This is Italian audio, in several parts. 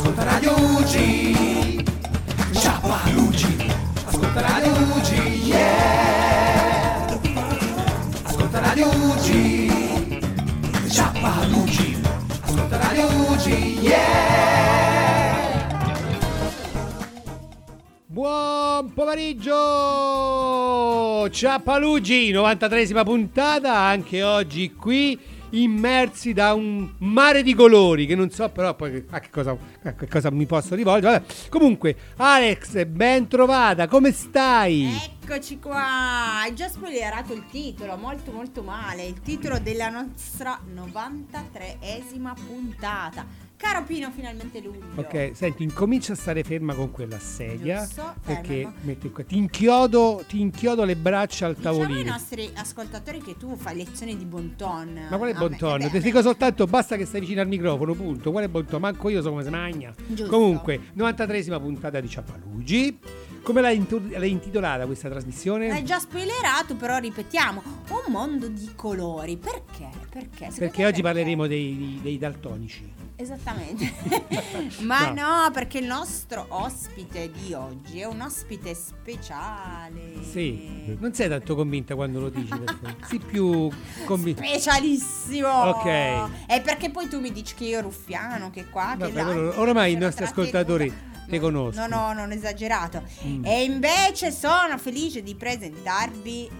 Ascolta Radio UG. Ciapa UG. Ascolta Radio UG. Yeah. Ascolta Radio UG. Ciapa UG. Ascolta Radio UG. Yeah. Buon pomeriggio! Ciappalugi, 93esima puntata, anche oggi qui immersi da un mare di colori che non so però poi a che cosa, a che cosa mi posso rivolgere. Vabbè. Comunque, Alex, ben trovata, come stai? Eccoci qua, hai già spoilerato il titolo, molto molto male, il titolo della nostra 93esima puntata. Caro Pino, finalmente luglio. Ok, senti, incomincia a stare ferma con quella sedia Giusto, perché ferma. metti qua, ti inchiodo, ti inchiodo le braccia al Diciamo ai tavolino. nostri ascoltatori che tu fai lezioni di bon ton. Ma quale A bon ton? Ti dico soltanto basta che stai vicino al microfono, punto. Quale bon ton? Manco io so come si magna. Giusto. Comunque, 93esima puntata di Ciappalugi. Come l'hai, intu- l'hai intitolata questa trasmissione? L'hai già spoilerato, però ripetiamo, un mondo di colori. Perché? Perché? Secondo Perché oggi perché? parleremo dei, dei daltonici. Esattamente. Ma No. no. perché il nostro ospite di oggi è un ospite speciale. Sì, non sei tanto convinta quando lo dici, sii più convinta. Specialissimo. Ok. E perché poi tu mi dici che io ruffiano, che qua, che Vabbè, là. loro- oramai i nostri ascoltatori ti No, conoscono. No, no, non esagerato. Mm. E invece sono felice di presentarvi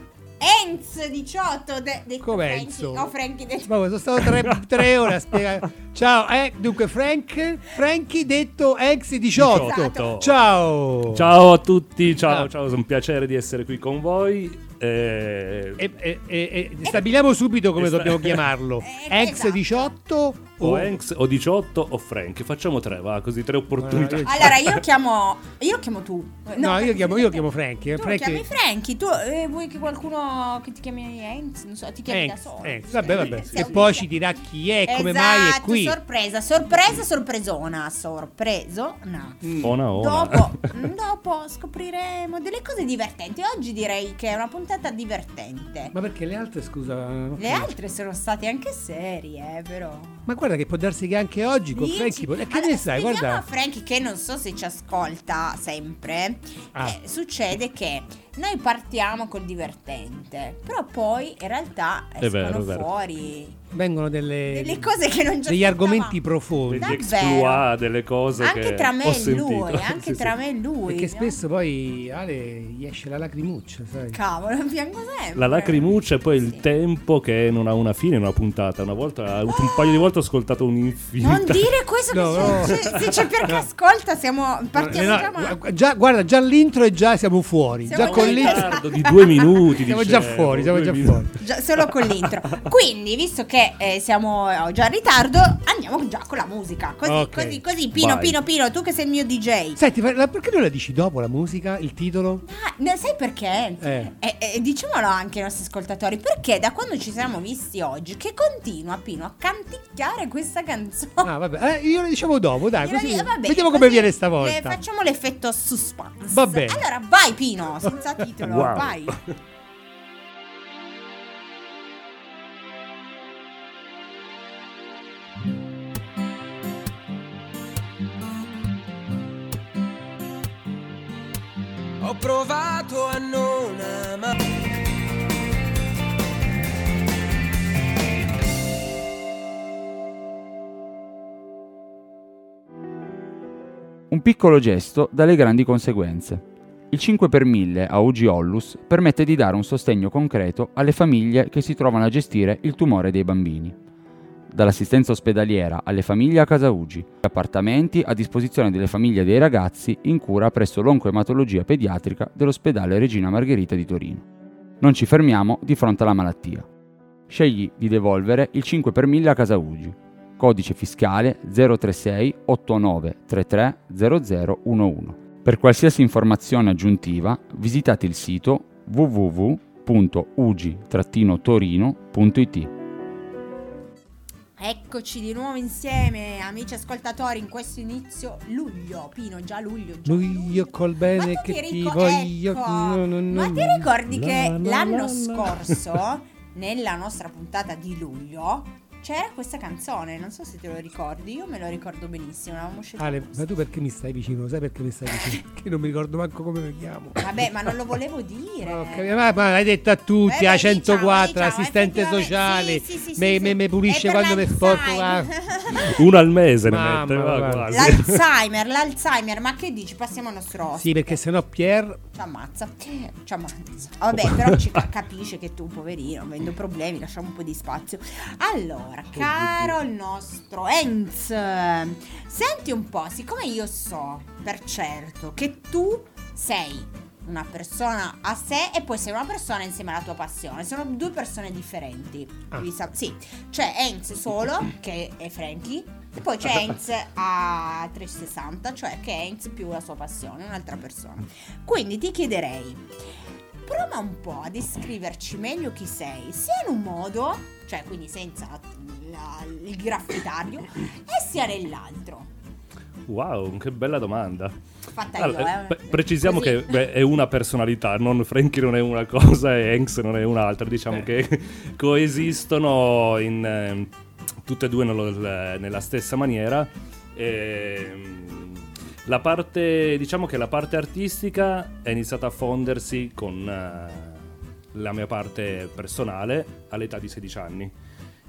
Enz 18 de, detto Come. Enzo? Oh, Frankie detto Ma sono stato tre, tre ore a spiegare. Ciao, eh, dunque Frank, Frankie detto ex 18. Esatto. Ciao. Ciao a tutti, ciao, ciao, è un piacere di essere qui con voi. eh, E, e- e- e stabiliamo subito come dobbiamo chiamarlo. Eh, Ex esatto. 18 o Hanks, o 18 o Frank. Facciamo tre, va, così tre opportunità. Eh, Allora io chiamo Io chiamo tu. No, io perché chiamo, io chiamo Frankie. eh, Tu Frankie- chiami Frankie, tu eh, vuoi che qualcuno che ti chiami Enz, non so, ti chiami da Hanks, solo. Hanks. Vabbè, vabbè. E poi ci dirà chi è, come esatto, mai è qui. sorpresa, sorpresa, sorpresona, sorpreso, no. Mm. Ona, ona. Dopo, dopo scopriremo delle cose divertenti. Oggi direi che è una puntata divertente. Ma perché le altre, scusa? Le altre sono state anche serie, eh, però. Ma guarda che può darsi che anche oggi con Dici- Frankie. può- E che Allora, ne sai? Guarda. a Frankie che non so se ci ascolta sempre. Ah. Eh, succede che noi partiamo col divertente, però poi in realtà È escono vero, è vero. fuori Vengono delle, delle cose che non ci degli argomenti profondi. Degli exploit, delle cose Anche che tra me ho e sentito. lui, anche Sì, tra sì. me e lui. Perché no? spesso poi Ale gli esce la lacrimuccia, sai? Cavolo, piango sempre. La lacrimuccia e poi il Sì. tempo che non ha una fine, una puntata. Una volta, un paio di volte ho ascoltato un'infinità. Non dire questo No, che no. se, se- c'è perché No. ascolta siamo partiamo No, già già, guarda, già l'intro e già siamo fuori. Siamo già con ritardo di due minuti. Siamo dicevo, già fuori, siamo già minuti. fuori. Già- solo con l'intro. Quindi, visto che eh, siamo eh, già in ritardo, andiamo già con la musica. Così, Ok. così, così. Pino, Vai. Pino, Pino, tu che sei il mio DJ. Senti, ma perché non la dici dopo la musica, il titolo? Ah, ne- sai perché? Eh. E, e diciamolo anche ai nostri ascoltatori, perché da quando ci siamo visti oggi che continua Pino a canticchiare questa canzone. Ah, vabbè. Eh, io la diciamo dopo, dai. Così, vabbè, vediamo come viene stavolta. facciamo l'effetto suspense. Va bene. Allora, vai Pino, senza titolo, Wow. vai. Ho provato a non amare. Un piccolo gesto dalle grandi conseguenze. Il 5 per 1000 a UG Ollus permette di dare un sostegno concreto alle famiglie che si trovano a gestire il tumore dei bambini. Dall'assistenza ospedaliera alle famiglie a casa UGI, appartamenti a disposizione delle famiglie dei ragazzi in cura presso l'oncoematologia pediatrica dell'ospedale Regina Margherita di Torino. Non ci fermiamo di fronte alla malattia. Scegli di devolvere il 5 per 1000 a casa UGI. Codice fiscale 036 8933 0011. Per qualsiasi informazione aggiuntiva visitate il sito www.ugi-torino.it. Eccoci di nuovo insieme, amici ascoltatori, in questo inizio luglio. Pino, già luglio. Già Luglio col bene che ti ti ricor- voglio. ecco, No, no, no, Ma ti ricordi La, che la, l'anno la, la. scorso, nella nostra puntata di luglio, c'era questa canzone, non so se te lo ricordi, io me lo ricordo benissimo. L'avevamo Ale, ma tu perché mi stai vicino? Sai perché mi stai vicino? che non mi ricordo manco come mi chiamo. Vabbè, ma non lo volevo dire. Capito, ma, ma l'hai detto a tutti, Eh, a beh, 104, diciamo, assistente diciamo, sociale, effettivamente, sì, sì, sì, me, sì, me- sì. me pulisce quando mi sporco. Uno al mese ne mette, va. L'Alzheimer, l'Alzheimer, ma che dici? Passiamo al nostro ospite. Sì, perché sennò Pier Ci ammazza. Ci ammazza. Vabbè, però ci ca- capisce che tu, poverino, avendo problemi, lasciamo un po' di spazio. Allora, caro il nostro Enz, senti un po', siccome io so per certo che tu sei una persona a sé e poi sei una persona insieme alla tua passione, sono due persone differenti. Ah. Sì, c'è Enz solo, che è Frankie, e poi c'è Enz a 360, cioè che è Enz più la sua passione, un'altra persona. Quindi ti chiederei, prova un po' a descriverci meglio chi sei, sia in un modo, cioè quindi senza la- il graffitario, e sia nell'altro. Wow, che bella domanda. Fatta Allora, io, eh, eh. precisiamo Così. che beh, è una personalità, non Frankie non è una cosa e Hanks non è un'altra. Diciamo Eh. che coesistono in, ehm, tutte e due nello- nella stessa maniera. Ehm, la parte, diciamo che la parte artistica è iniziata a fondersi con eh, la mia parte personale all'età di 16 anni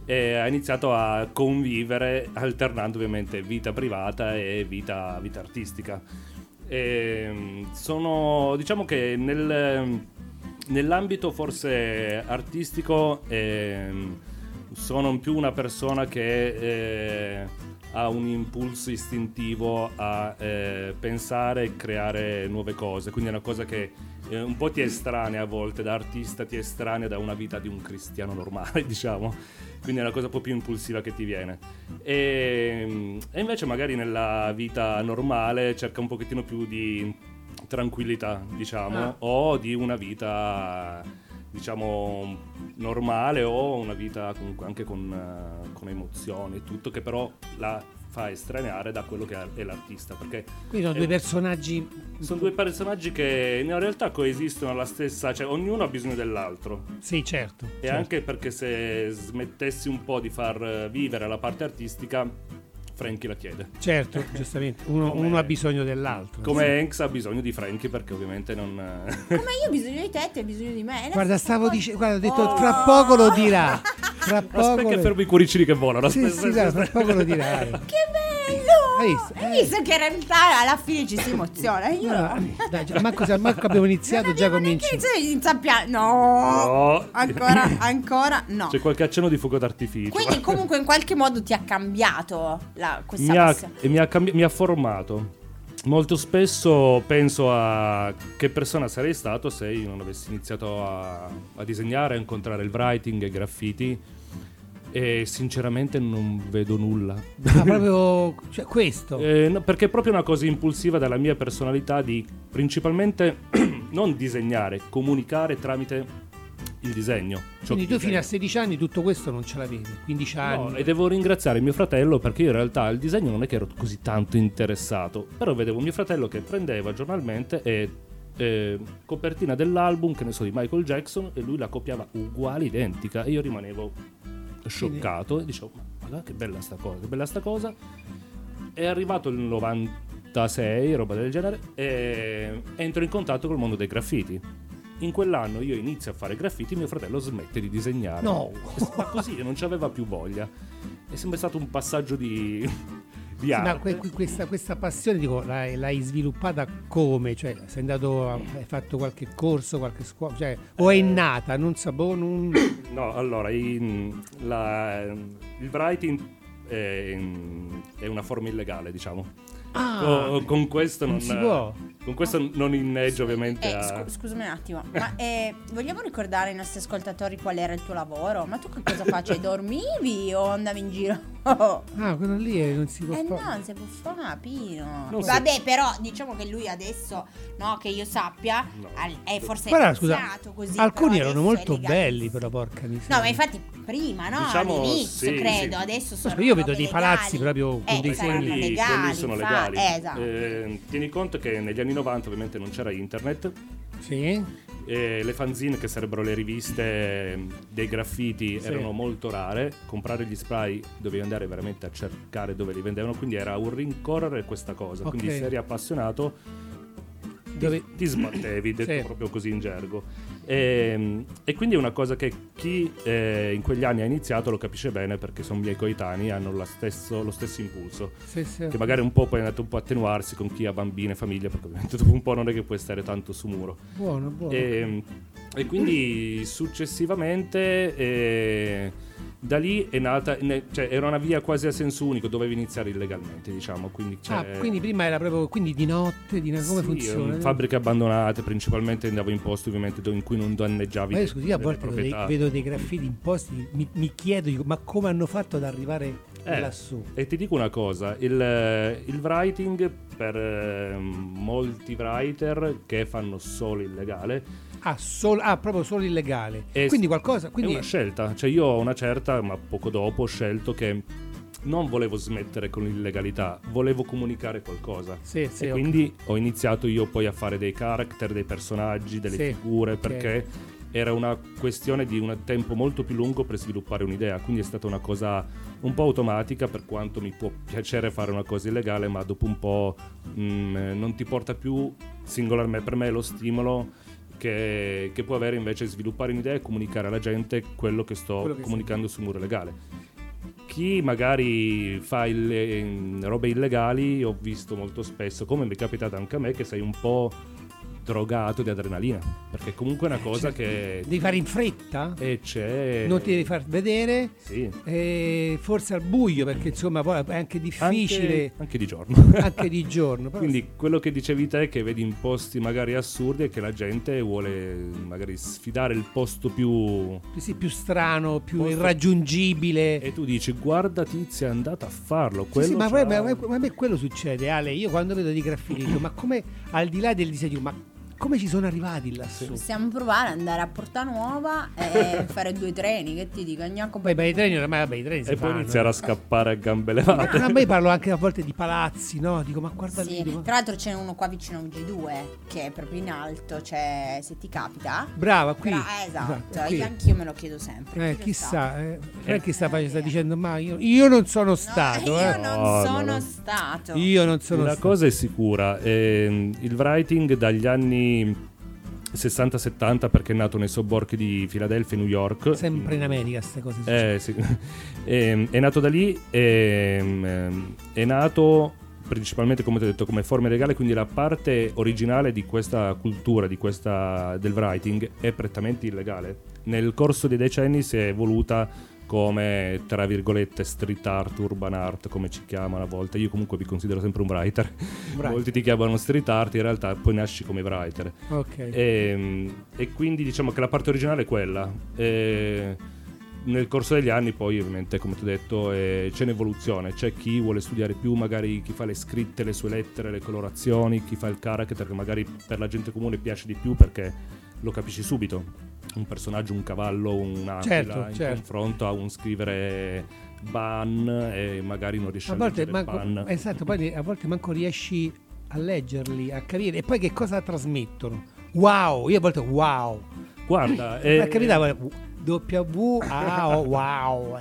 e ha iniziato a convivere alternando ovviamente vita privata e vita, vita artistica. E, sono, diciamo che nel- nell'ambito forse artistico ehm, sono più una persona che eh, ha un impulso istintivo a eh, pensare e creare nuove cose, quindi è una cosa che eh, un po' ti estranea a volte, da artista ti estranea da una vita di un cristiano normale, diciamo, quindi è una cosa un po' più impulsiva che ti viene. E, e invece magari nella vita normale cerca un pochettino più di tranquillità, diciamo, Ah. o di una vita diciamo normale o una vita comunque anche con, eh, con emozioni e tutto che però la fa estraneare da quello che è l'artista perché Quindi sono due personaggi. sono due personaggi che in realtà coesistono alla stessa cioè ognuno ha bisogno dell'altro Sì, certo. e certo. anche perché se smettessi un po' di far vivere la parte artistica Frankie la chiede Certo, giustamente. Uno, Come- uno ha bisogno dell'altro. come Hanks ha bisogno di Frankie perché ovviamente non Come io ho bisogno di te, te hai bisogno di me. Guarda, stavo dicendo, guarda, ho detto Oh. fra poco lo dirà. Fra poco. aspetta che lo- fermo i cuoricini che volano Sì, aspetta, sì, guarda, fra poco lo dirà. Che bello! Hai visto? Hai Eh. visto che in realtà alla fine ci si emoziona? Io No, no. dai, già, manco, se- manco abbiamo iniziato, Non già cominci. pian- No. No. Ancora, ancora no. C'è qualche accenno di fuoco d'artificio. Quindi comunque in qualche modo ti ha cambiato la, questa mi ha, e mi, ha cambi- mi ha formato. Molto spesso penso a che persona sarei stato se io non avessi iniziato a, a disegnare, a incontrare il writing e i graffiti. E sinceramente non vedo nulla. Ah, proprio cioè, questo. Eh, no, perché è proprio una cosa impulsiva dalla mia personalità di principalmente non disegnare, comunicare tramite il disegno. Quindi tu fino a disegno. 16 anni tutto questo non ce l'avevi, 15 anni. No, e devo ringraziare mio fratello perché io in realtà al disegno non è che ero così tanto interessato, però vedevo mio fratello che prendeva giornalmente e eh, copertina dell'album, che ne so, di Michael Jackson e lui la copiava uguale, identica e io rimanevo scioccato e dicevo, ma guarda che bella sta cosa, che bella sta cosa. È arrivato il 96, roba del genere, e entro in contatto col mondo dei graffiti. In quell'anno io inizio a fare graffiti, mio fratello smette di disegnare. No. Ma così non ci aveva più voglia. È sempre stato un passaggio di, di Sì, arte. que- que- questa, questa passione dico, l'hai, l'hai sviluppata come? Cioè, sei andato, a- hai fatto qualche corso, qualche scuola, cioè, o è nata, non so, boh, non... No, allora, in- la- il writing è, è una forma illegale, diciamo. Ah, Co- con questo non, non si può. Con questo non inneggio ovviamente Eh, a... scu- scusami un attimo, ma eh, vogliamo ricordare ai nostri ascoltatori qual era il tuo lavoro? Ma tu che cosa facevi? Dormivi o andavi in giro? Ah, quello lì è- non si può Eh fare. no, non si può fare, Pino. Non si- Vabbè, però diciamo che lui adesso, no, che io sappia, No. al- è forse Guarda, scusa, così. alcuni erano molto belli, però, porca miseria. No, ma infatti prima, no? Diciamo, All'inizio, sì, credo, sì. adesso sono io vedo dei palazzi proprio con eh, dei saranno segni. quelli, legali, quelli sono fa- legali. eh, esatto. Eh, tieni conto che negli anni 90 ovviamente non c'era internet Sì. E le fanzine, che sarebbero le riviste dei graffiti, Sì. erano molto rare. Comprare gli spray dovevi andare veramente a cercare dove li vendevano, quindi era un rincorrere questa cosa. Quindi Ok. se eri appassionato ti, ti sbattevi, detto Sì. proprio così in gergo. E, e quindi è una cosa che chi eh, in quegli anni ha iniziato lo capisce bene perché sono miei coetanei, hanno la stesso- lo stesso impulso. Sì, sì. Che magari un po' poi è andato un po' a attenuarsi con chi ha bambine, famiglie, perché ovviamente dopo un po' non è che puoi stare tanto su muro. Buono, buono. E, e quindi successivamente eh, da lì è nata, cioè era una via quasi a senso unico, dovevi iniziare illegalmente, diciamo. Quindi, ah, cioè, quindi prima era proprio quindi di notte, di come sì, funziona? eh, Fabbriche abbandonate, principalmente andavo in posti ovviamente in cui non danneggiavi Ma io scusi, a volte vedo dei, vedo dei graffiti imposti, mi, mi chiedo, dico, ma come hanno fatto ad arrivare Eh, lassù? E ti dico una cosa, il, il writing per eh, molti writer che fanno solo illegale Ah, solo- ah, proprio solo illegale. è, quindi qualcosa, quindi è una scelta, cioè io ho una certa, ma poco dopo ho scelto che non volevo smettere con l'illegalità, volevo comunicare qualcosa. Sì, sì, e quindi ho iniziato io poi a fare dei character, dei personaggi, delle Sì, figure, ok. perché era una questione di un tempo molto più lungo per sviluppare un'idea, quindi è stata una cosa un po' automatica per quanto mi può piacere fare una cosa illegale, ma dopo un po' mm, non ti porta più singolarmente per me lo stimolo che, che può avere invece sviluppare un'idea e comunicare alla gente quello che sto Quello che comunicando sul muro legale. Chi magari fa il- robe illegali, ho visto molto spesso, come mi è capitato anche a me, che sei un po' drogato di adrenalina, perché comunque è una cosa che devi fare in fretta? e c'è... Non ti devi far vedere? Sì, E forse al buio, perché insomma poi è anche difficile anche, anche di giorno. anche, di giorno. però- Quindi quello che dicevi te che vedi in posti magari assurdi è che la gente vuole magari sfidare il posto più sì, più strano, più Posto- irraggiungibile. e tu dici guarda tizia è andata a farlo Sì, quello sì, ma, poi- ma- ma- ma a me quello succede, Ale. Io quando vedo dei graffiti dico, ma come al di là del disegno, ma come ci sono arrivati lassù? Possiamo provare ad andare a Porta Nuova e fare due treni, che ti dico, gnocco Poi per i treni ormai vabbè, i treni si e poi fanno. iniziare a scappare a gambe Ma levate a me parlo anche a volte di palazzi, no? Dico, ma guarda lì. Sì, dico, tra l'altro ce n'è uno qua vicino a UG2 che è proprio in alto, cioè se ti capita. Brava, qui. Bra- eh, esatto, qui. io anch'io me lo chiedo sempre. Eh, chissà, eh, sa? Frankie sta, Eh, sta eh. dicendo, ma io, io non sono No, stato, io eh. non No, sono no, no. stato. Io non sono una stato. cosa è sicura ehm, il writing dagli anni 60-70 perché è nato nei sobborghi di Filadelfia e New York Sempre in America queste cose. Eh, sì. Ehm, è nato da lì, ehm, ehm, è nato principalmente come ti ho detto come forma legale, quindi la parte originale di questa cultura, di questa, del writing è prettamente illegale. Nel corso dei decenni si è evoluta come tra virgolette street art, urban art, come ci chiamano a volte. Io comunque vi considero sempre un writer. Writer. Molti ti chiamano street art, in realtà poi nasci come writer. Ok. E, e quindi diciamo che la parte originale è quella. E nel corso degli anni poi ovviamente come ti ho detto eh, c'è un'evoluzione, c'è chi vuole studiare più, magari chi fa le scritte, le sue lettere, le colorazioni, chi fa il character che magari per la gente comune piace di più perché lo capisci subito. Un personaggio, un cavallo, un'aquila Certo, in certo. confronto a un scrivere ban e magari non riesci a a, volte, manco, ban. esatto, poi a volte manco riesci a leggerli, a capire. E poi che cosa trasmettono? Wow, io a volte wow. Guarda, Eh, eh, capitava W A O wow.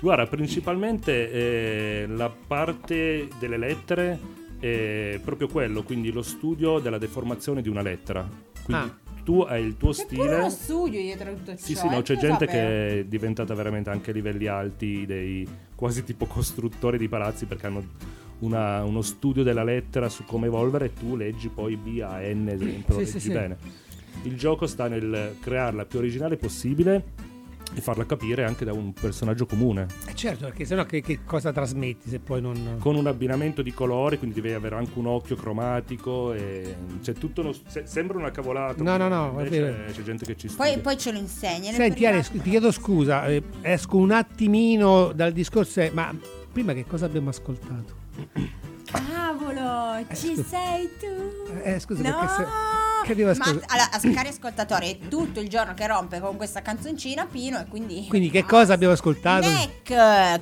Guarda, principalmente eh, la parte delle lettere è proprio quello, quindi lo studio della deformazione di una lettera. Quindi Ah. Tu hai il tuo C'è stile. uno studio dietro tutto ciò. Sì, sì, eh, no, c'è lo gente sapevo. che è diventata veramente anche a livelli alti, dei quasi tipo costruttori di palazzi perché hanno una- uno studio della lettera su come evolvere e tu leggi poi B A N, esempio, lo Sì, sì, leggi sì. bene. Il gioco sta nel crearla più originale possibile e farla capire anche da un personaggio comune. Eh, certo, perché sennò che, che cosa trasmetti se poi non... con un abbinamento di colori, quindi devi avere anche un occhio cromatico. E c'è tutto uno. se- sembra una cavolata. No, no, no, è vero. c'è gente che ci studia. Poi, poi ce lo insegna. Senti Ale, ti chiedo scusa, eh, esco un attimino dal discorso, eh, ma prima che cosa abbiamo ascoltato? Cavolo, ci scusa. sei tu. Eh, scusa, no. perché se- che abbiamo Ma ascoltato? allora, cari ascoltatori, è tutto il giorno che rompe con questa canzoncina Pino e quindi... Quindi che cosa abbiamo ascoltato? Neck,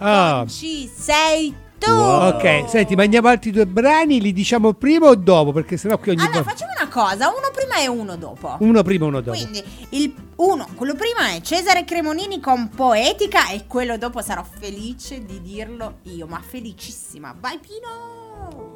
Ah. con ci sei tu. Wow. Ok, senti, ma andiamo altri due brani, li diciamo prima o dopo? Perché sennò qui ogni Allora, volta... facciamo una cosa, uno prima prima e uno dopo. Uno prima e uno dopo. Quindi il uno, quello prima è Cesare Cremonini con Poetica e quello dopo sarò felice di dirlo io, ma felicissima. Vai Pino! Da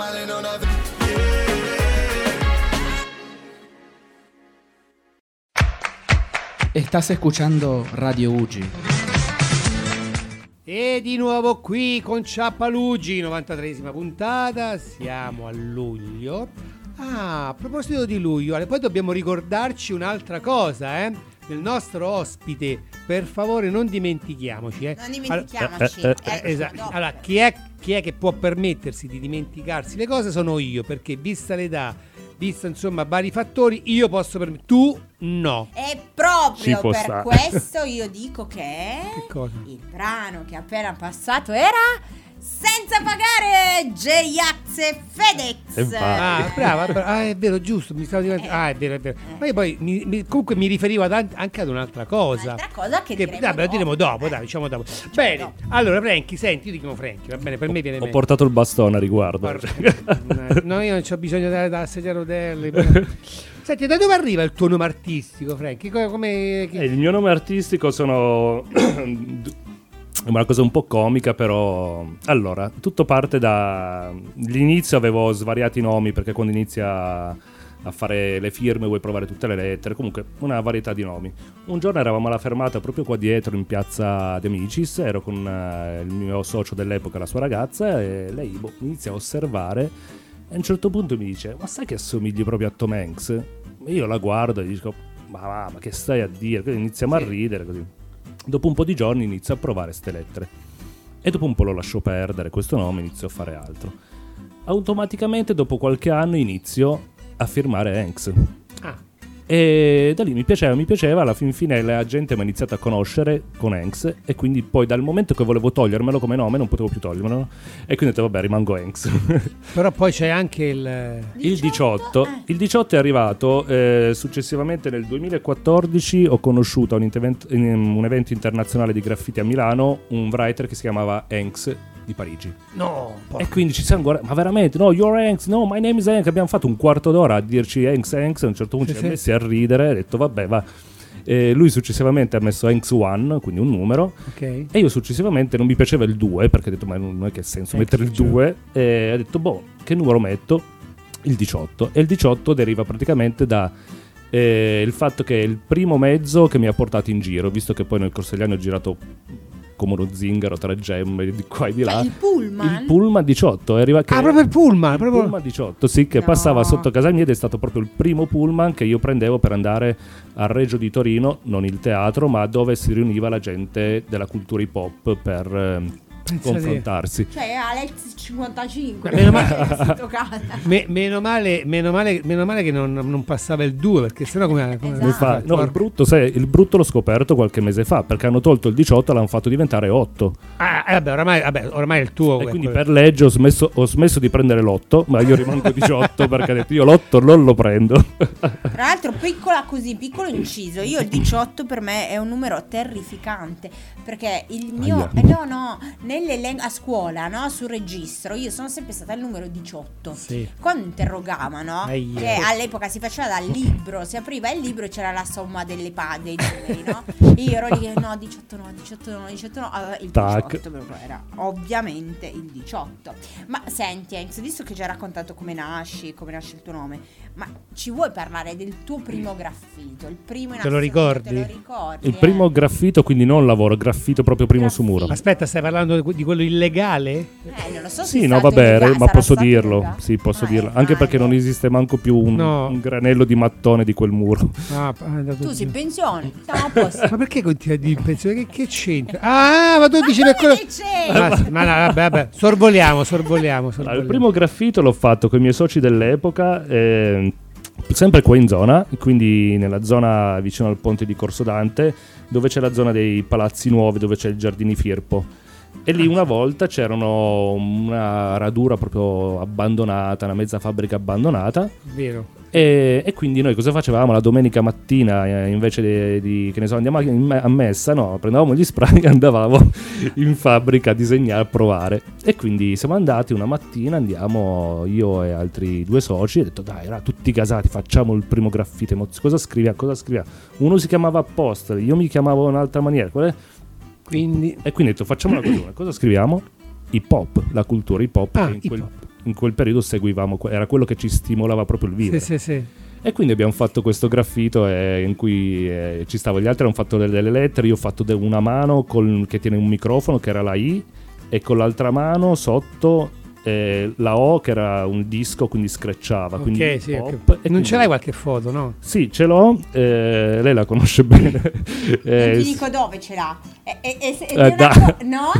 normale non avere Estás escuchando Radio Uji. E di nuovo qui con Ciappalugi, 93esima puntata, siamo a luglio. Ah, a proposito di luglio, poi dobbiamo ricordarci un'altra cosa, eh? Del nostro ospite, per favore non dimentichiamoci, eh. Non dimentichiamoci. Eh, eh, eh, Eh, esatto. dopo. Allora, chi è, chi è che può permettersi di dimenticarsi le cose sono io, perché vista l'età, vista insomma vari fattori, io posso permettermi. Tu no. E proprio per stare. questo io dico che Che cosa? il brano che appena passato era Senza pagare J-Ax e Fedez. Vai. Ah, brava, brava. Ah, è vero, giusto. Mi stavo diventando. Ah, è vero, è vero. Ma io poi mi- mi- comunque mi riferivo ad an- anche ad un'altra cosa. Un'altra cosa che diremo vabbè, lo diremo dopo, dopo. dai, diciamo dopo. Bene, dopo. allora, Franky, senti, io ti chiamo Franky, va bene, per me viene Ho meglio. portato il bastone a riguardo. No, io non ho bisogno da, da sedia a rotelle. Senti, da dove arriva il tuo nome artistico, Franky? Co- Come. Eh, il mio nome artistico sono... È una cosa un po' comica, però... Allora, tutto parte da... All'inizio avevo svariati nomi, perché quando inizia a fare le firme vuoi provare tutte le lettere, comunque una varietà di nomi. Un giorno eravamo alla fermata proprio qua dietro in piazza De Amicis, ero con eh, il mio socio dell'epoca, la sua ragazza, e lei boh, inizia a osservare e a un certo punto mi dice, ma sai che assomigli proprio a Tom Hanks? E io la guardo e dico, ma, va, ma che stai a dire? Quindi iniziamo a ridere così. Dopo un po' di giorni inizio a provare ste lettere. E dopo un po' lo lascio perdere questo nome, inizio a fare altro. Automaticamente dopo qualche anno inizio a firmare Hanks. E da lì mi piaceva, mi piaceva, alla fin fine la gente mi ha iniziato a conoscere con Hanks e quindi poi dal momento che volevo togliermelo come nome non potevo più togliermelo e quindi ho detto vabbè rimango Hanks. però poi c'è anche il. Il 18, Eh. il 18 è arrivato eh, successivamente nel 2014 ho conosciuto un, intervent- in un evento internazionale di graffiti a Milano un writer che si chiamava Hanks di Parigi. No, e quindi ci siamo guardati ma veramente? No you're Hanks no my name is Hanks. Abbiamo fatto un quarto d'ora a dirci Hanks Hanks. A un certo punto Sì, ci siamo messi a ridere e ho detto vabbè va. E lui successivamente ha messo Hanks 1 quindi un numero. Ok. e io successivamente non mi piaceva il 2 perché ho detto ma non è che ha senso Eh, mettere il sì, 2 e ho detto boh che numero metto? Il 18 e il 18 deriva praticamente da eh, il fatto che è il primo mezzo che mi ha portato in giro visto che poi nel corso degli anni ho girato come uno zingaro tra gemme di qua e di là Cioè, il pullman. il pullman 18 è arriva che Ah, proprio il pullman, il proprio- pullman 18 sì che No. passava sotto casa mia ed è stato proprio il primo pullman che io prendevo per andare al Reggio di Torino non il teatro ma dove si riuniva la gente della cultura hip hop per ehm, confrontarsi Cioè, Alex 55. Meno male- si toccata. Me- meno, male, meno, male, meno male che non, non passava il 2 perché sennò come, come Esatto. Fa- no, il brutto, sai, il brutto l'ho scoperto qualche mese fa perché hanno tolto il 18 e l'hanno fatto diventare 8 Ah, eh, vabbè, ormai, vabbè, ormai è il tuo. e quindi quello- per legge ho smesso, ho smesso di prendere l'8 ma io rimango 18 perché ho detto io l'8 non lo prendo Tra l'altro, piccola così, piccolo inciso. Io il 18 per me è un numero terrificante. Perché il mio. Eh, no, no, nelle len- a scuola, no? Sul registro, io sono sempre stata il numero 18. Sì. Quando interrogavano, Aia. che all'epoca si faceva dal libro, si apriva il libro e c'era la somma delle pa- dei numeri, no? Io ero lì, no, 18 no, 18 no, 18 no, allora il Tac. 18 proprio era ovviamente il 18. Ma senti, Enx, visto che ci hai raccontato come nasci, come nasce il tuo nome, ma ci vuoi parlare del tuo primo graffito? Il primo in Te lo ricordi? Te lo ricordi? il eh? primo graffito quindi non lavoro graffito proprio primo su muro Graffito. Aspetta, stai parlando di quello illegale? Eh, non lo so se Sì, no, vabbè, illegale, ma posso dirlo. illegale. Sì, posso Ah, dirlo. eh, Anche perché non esiste manco più un, No. un granello di mattone di quel muro. Ah, Tu sei in pensione, siamo a posto. Ma perché continui a dire pensione? Che, che c'entra? Ah, ma tu dici per quello. Che c'è? Ma, ma no, vabbè, vabbè, sorvoliamo, sorvoliamo. Allora, sorvoliamo. il primo graffito l'ho fatto con i miei soci dell'epoca. eh, sempre qua in zona, quindi nella zona vicino al ponte di Corso Dante, dove c'è la zona dei palazzi nuovi, dove c'è il giardini Firpo. E lì una volta c'erano una radura proprio abbandonata, una mezza fabbrica abbandonata. Vero. E, e quindi noi cosa facevamo la domenica mattina eh, invece di, di- che ne so andiamo a, in- a messa no prendevamo gli spray e andavamo in fabbrica a disegnare a provare e quindi siamo andati una mattina andiamo io e altri due soci e ho detto dai era tutti casati facciamo il primo graffite cosa scriviamo cosa scriviamo uno si chiamava Apostel io mi chiamavo in un'altra maniera qual è? Quindi e quindi ho detto facciamo una cosa cosa scriviamo hip hop la cultura hip hop Ah, in quel, in quel periodo seguivamo era quello che ci stimolava proprio il sì, vivere sì, sì. e quindi abbiamo fatto questo graffito eh, in cui eh, ci stavo, gli altri hanno fatto delle, delle lettere, io ho fatto de- una mano col- che tiene un microfono che era la I e con l'altra mano sotto eh, la O che era un disco quindi screcciava. quindi Ok, sì, pop, ok. e Non quindi- ce l'hai qualche foto, no? Sì, ce l'ho, eh, lei la conosce bene. Eh, non ti s- dico dove ce l'ha. E, e- e se- ed Eh, è una no?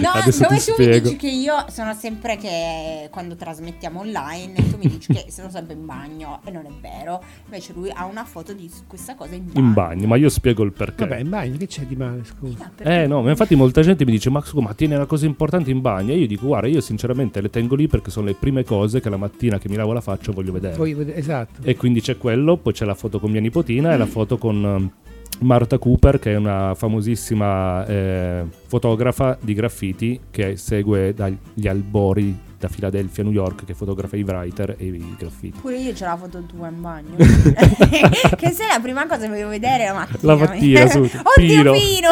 No, Adesso dove tu mi spiego. dici che io sono sempre che quando trasmettiamo online tu mi dici che sono sempre in bagno e non è vero. Invece lui ha una foto di questa cosa in bagno. in bagno, ma io spiego il perché. Vabbè, in bagno, che c'è di male, scusa? Ah, Eh no, ma infatti molta gente mi dice ma scusa, ma tieni una cosa importante in bagno e io dico guarda io sinceramente le tengo lì perché sono le prime cose che la mattina che mi lavo la faccia voglio vedere. Voglio vedere- esatto. E quindi c'è quello, poi c'è la foto con mia nipotina e la foto con Marta Cooper, che è una famosissima eh, fotografa di graffiti che segue dagli albori da Filadelfia a New York, che fotografa i writer e i graffiti. Pure io c'ho la foto tua in bagno. che se la prima cosa che volevo vedere la mattina. La mattina, su, Oddio Pino. Pino.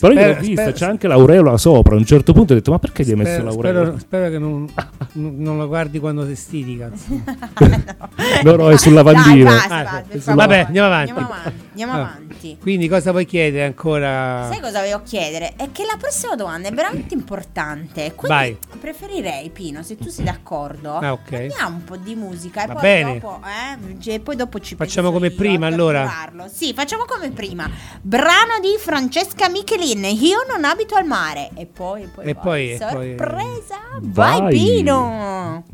Però io l'ho vista, spero- c'è anche l'aureola sopra. A un certo punto ho detto: Ma perché gli hai messo l'aureola? spero, spero che non, non- non lo guardi quando ti stidi, cazzo. No, no, è sul lavandino. Ah. Vabbè, andiamo avanti. Andiamo avanti. Andiamo Ah. avanti. Quindi cosa vuoi chiedere ancora? Sai cosa volevo chiedere? È che la prossima domanda è veramente importante. Quindi Vai. preferirei, Pino, se tu sei d'accordo, Ah, ok. mettiamo un po' di musica e Va poi bene. dopo, eh, cioè, poi dopo ci Facciamo come io prima, allora. Sì, facciamo come prima. Brano di Francesca Michelin, Io non abito al mare. E poi, e poi, E poi- e poi- sorpresa. Vai, Vai. Pino.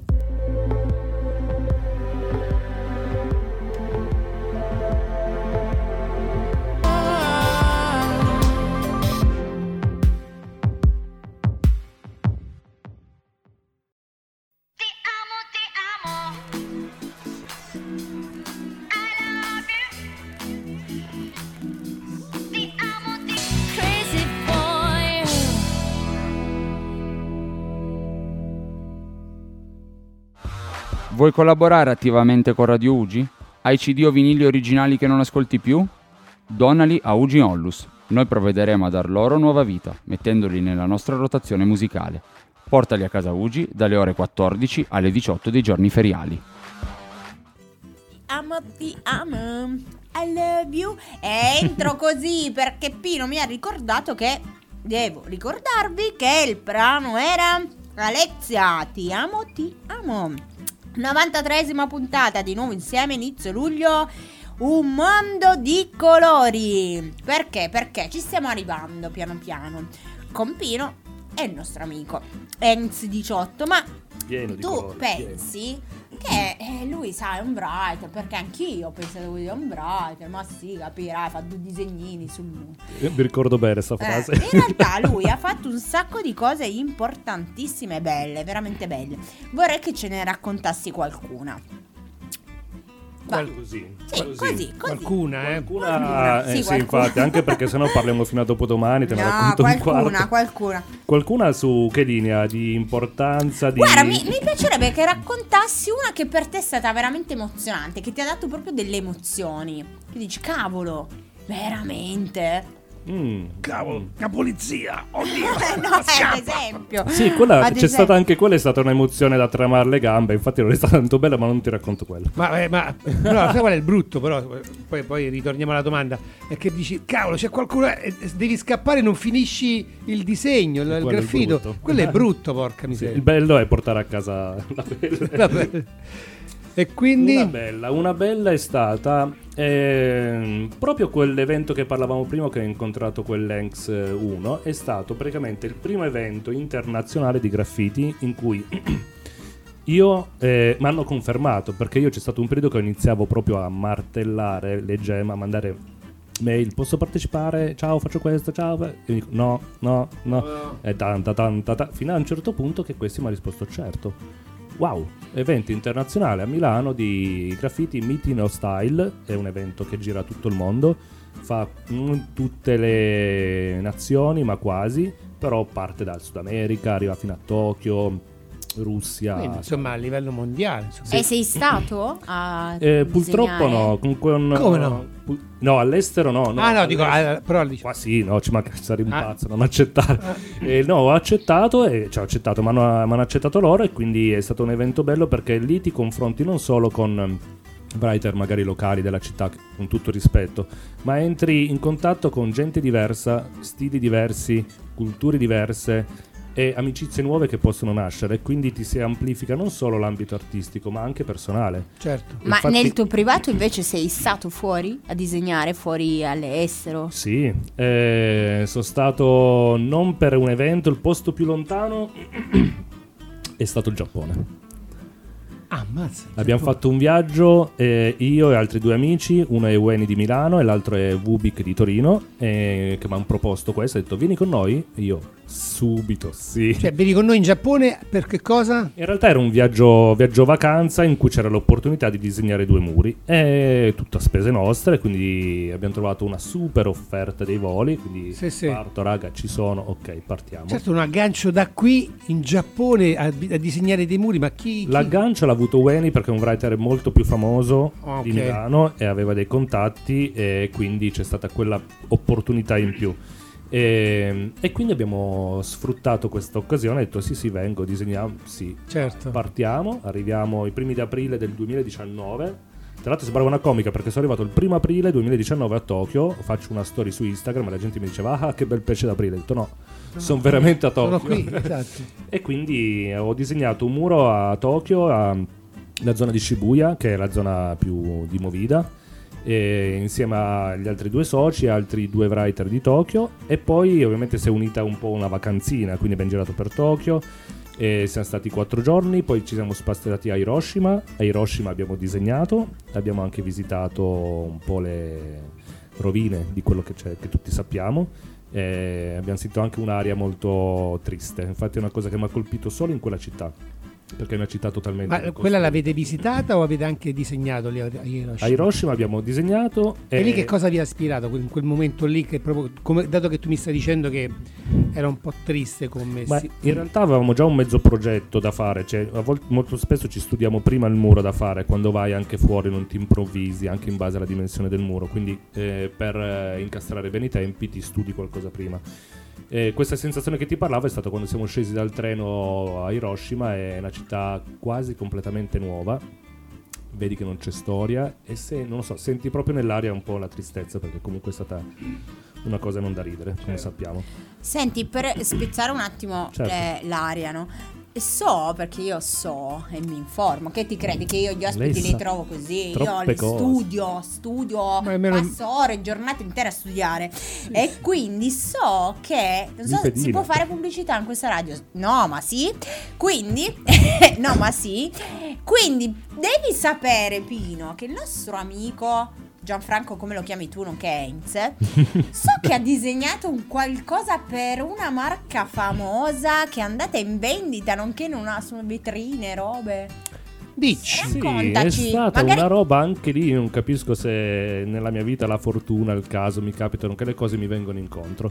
Vuoi collaborare attivamente con Radio Ugi? Hai CD o vinili originali che non ascolti più? Donali a Ugi Onlus. Noi provvederemo a dar loro nuova vita, mettendoli nella nostra rotazione musicale. Portali a casa Ugi dalle ore 14 alle 18 dei giorni feriali. Amo ti amo. I love you. E entro così perché Pino mi ha ricordato che devo ricordarvi che il brano era Alexia, ti amo, ti amo. 93esima puntata di nuovo insieme inizio luglio. Un mondo di colori. Perché? Perché ci stiamo arrivando piano piano. Con Pino e il nostro amico Enz18. Ma Pieno di tu colori, pensi che eh, lui sa è un writer perché anch'io ho pensato che lui è un writer ma sì capirai fa due disegnini sul pieno. Mi ricordo bene sta eh, frase. in realtà lui ha fatto un sacco di cose importantissime e belle veramente belle vorrei che ce ne raccontassi qualcuna Va. Così, Sì, così, così. Qualcuna, eh? Qualcuna, eh, Sì, sì, qualcuna. infatti, anche perché sennò parliamo fino a dopodomani, te ne No, racconto un qualcuna, qualcuna. Qualcuna su che linea? Di importanza? Di... Guarda, mi, mi piacerebbe che raccontassi una che per te è stata veramente emozionante, che ti ha dato proprio delle emozioni. Che dici, cavolo, veramente? Mm. Cavolo, la polizia! Oddio! no, ad esempio. Sì, quella, Ad c'è esempio. stata anche quella, è stata un'emozione da tremare le gambe. Infatti non è stata tanto bella, ma non ti racconto quello. Ma, eh, ma no, sai qual è il brutto, però? Poi, poi ritorniamo alla domanda. È che dici, cavolo, c'è qualcuno. eh, devi scappare, non finisci il disegno, il, il Quello è graffito. brutto. Quello è brutto, porca Sì, miseria. il bello è portare a casa la bella. Vabbè. E quindi. Una bella, una bella è stata ehm, proprio quell'evento che parlavamo prima che ho incontrato quell'Enx 1 è stato praticamente il primo evento internazionale di graffiti in cui Io eh, mi hanno confermato perché io c'è stato un periodo che iniziavo proprio a martellare le gemme, a mandare mail, posso partecipare? Ciao, faccio questo, ciao. E io dico no, no, no. E tanta, tanta, tanta, fino a un certo punto che questi mi ha risposto certo. Wow, evento internazionale a Milano di graffiti Meeting of Style, è un evento che gira tutto il mondo, fa non tutte le nazioni, ma quasi, però parte dal Sud America, arriva fino a Tokyo, Russia. Quindi, insomma, a livello mondiale. insomma. E sei stato a Eh, purtroppo no, con, con- Come no? pu- no, all'estero no. no ah, no, dico, all'estero- ah, però dice- Qua sì, no, ci manca sarei un Ah. pazzo, non accettare. Eh, no, ho accettato e cioè, ho accettato, ma hanno, accettato loro e quindi è stato un evento bello perché lì ti confronti non solo con ehm, writer magari locali della città, con tutto rispetto, ma entri in contatto con gente diversa, stili diversi, culture diverse e amicizie nuove che possono nascere, quindi ti si amplifica non solo l'ambito artistico, ma anche personale. certo. Ma Infatti- nel tuo privato invece sei stato fuori a disegnare, fuori all'estero? Sì, eh, sono stato non per un evento, il posto più lontano è stato il Giappone. Ah, ammazza. Abbiamo fatto un viaggio, eh, io e altri due amici, uno è Weni di Milano e l'altro è Wubik di Torino, eh, che mi hanno proposto questo, ha detto vieni con noi, io subito sì. Cioè, vieni con noi in Giappone per che cosa? In realtà era un viaggio, viaggio vacanza in cui c'era l'opportunità di disegnare due muri, e tutto a spese nostre, quindi abbiamo trovato una super offerta dei voli, quindi Sì, sì. parto raga, ci sono, ok, partiamo. Certo, un aggancio da qui in Giappone a, a disegnare dei muri, ma chi... chi- L'aggancio l'ha avuto Weni perché è un writer molto più famoso Ah, di. Milano e aveva dei contatti e quindi c'è stata quella opportunità in più. E, e quindi abbiamo sfruttato questa occasione e detto sì sì vengo, disegniamo, sì. Certo. Partiamo, arriviamo i primi di aprile del 2019. Tra l'altro sembrava una comica perché sono arrivato il primo aprile 2019 a Tokyo, faccio una story su Instagram e la gente mi diceva ah che bel pesce d'aprile, ho detto no, sono veramente a Tokyo. Sono qui, esatto. E quindi ho disegnato un muro a Tokyo, a- la zona di Shibuya, che è la zona più di Movida, insieme agli altri due soci altri due writer di Tokyo. E poi ovviamente si è unita un po' una vacanzina, quindi abbiamo girato per Tokyo. E siamo stati quattro giorni, poi ci siamo spostati a Hiroshima. A Hiroshima abbiamo disegnato, abbiamo anche visitato un po' le rovine di quello che che tutti sappiamo. E abbiamo sentito anche un'aria molto triste. Infatti, è una cosa che mi ha colpito solo in quella città. Perché è una città totalmente. Ma quella l'avete visitata o avete anche disegnato lì a Hiroshima? A Hiroshima abbiamo disegnato. E lì che cosa vi ha ispirato in quel momento lì? Che proprio, come- dato che tu mi stai dicendo che era un po' triste come... Ma si- in realtà avevamo già un mezzo progetto da fare, cioè a volte, molto spesso ci studiamo prima il muro da fare, quando vai anche fuori non ti improvvisi, anche in base alla dimensione del muro, quindi eh, per eh, incastrare bene i tempi ti studi qualcosa prima. E questa sensazione che ti parlavo è stata quando siamo scesi dal treno a Hiroshima, è una città quasi completamente nuova, vedi che non c'è storia e se, non lo so, senti proprio nell'aria un po' la tristezza perché comunque è stata una cosa non da ridere, come sappiamo. Senti, per spezzare un attimo Certo. eh, l'aria, no? So, perché io so e mi informo, che ti credi che io gli ospiti li trovo così? Io li cose. studio, studio, Ma almeno- passo ore, giornate intere a studiare. E quindi so che, non so se si può fare pubblicità in questa radio. No, ma sì. Quindi, no, ma sì. Quindi devi sapere, Pino, che il nostro amico Gianfranco, come lo chiami tu, nonché Heinz, so che ha disegnato un qualcosa per una marca famosa che è andata in vendita, nonché in una su vetrine, robe. Dici. Sì, è stata magari- una roba anche lì, non capisco se nella mia vita la fortuna, il caso mi capitano che le cose mi vengono incontro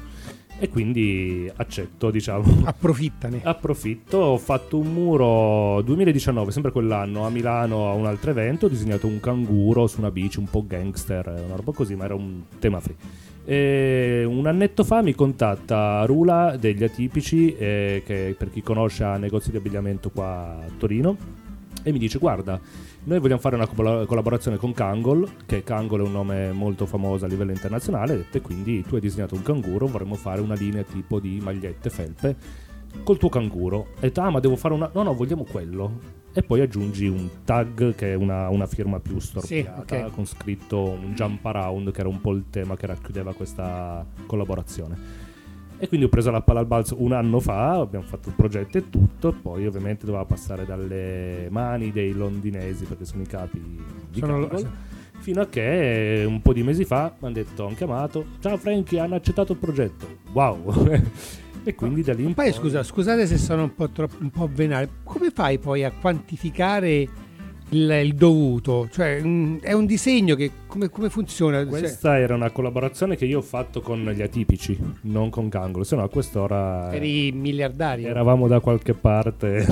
e quindi accetto, diciamo. Approfittane. Approfitto, ho fatto un muro 2019, sempre quell'anno, a Milano a un altro evento, ho disegnato un canguro su una bici, un po' gangster, una roba così, ma era un tema free. E un annetto fa mi contatta Rula degli Atipici, eh, che per chi conosce ha negozi di abbigliamento qua a Torino, e mi dice guarda, noi vogliamo fare una colla- collaborazione con Kangol, che Kangol è un nome molto famoso a livello internazionale, e quindi tu hai disegnato un canguro, vorremmo fare una linea tipo di magliette, felpe, col tuo canguro. E detto, ah ma devo fare una... No, no, vogliamo quello. E poi aggiungi un tag che è una, una firma più storpiata, Sì, ok. con scritto un jump around, che era un po' il tema che racchiudeva questa collaborazione. E quindi ho preso la palla al balzo un anno fa, abbiamo fatto il progetto e tutto, poi ovviamente doveva passare dalle mani dei londinesi perché sono i capi di Sono lo- fino a che un po' di mesi fa mi hanno detto, hanno chiamato, ciao Frankie, hanno accettato il progetto, wow! e quindi da lì Poi poi- scusa, scusate se sono un po' troppo un po' venale. Come fai poi a quantificare il, il dovuto? Cioè, mm, è un disegno che come, come funziona? Cioè, Questa era una collaborazione che io ho fatto con gli atipici, non con Kangol, se no a quest'ora eri miliardario. eravamo da qualche parte.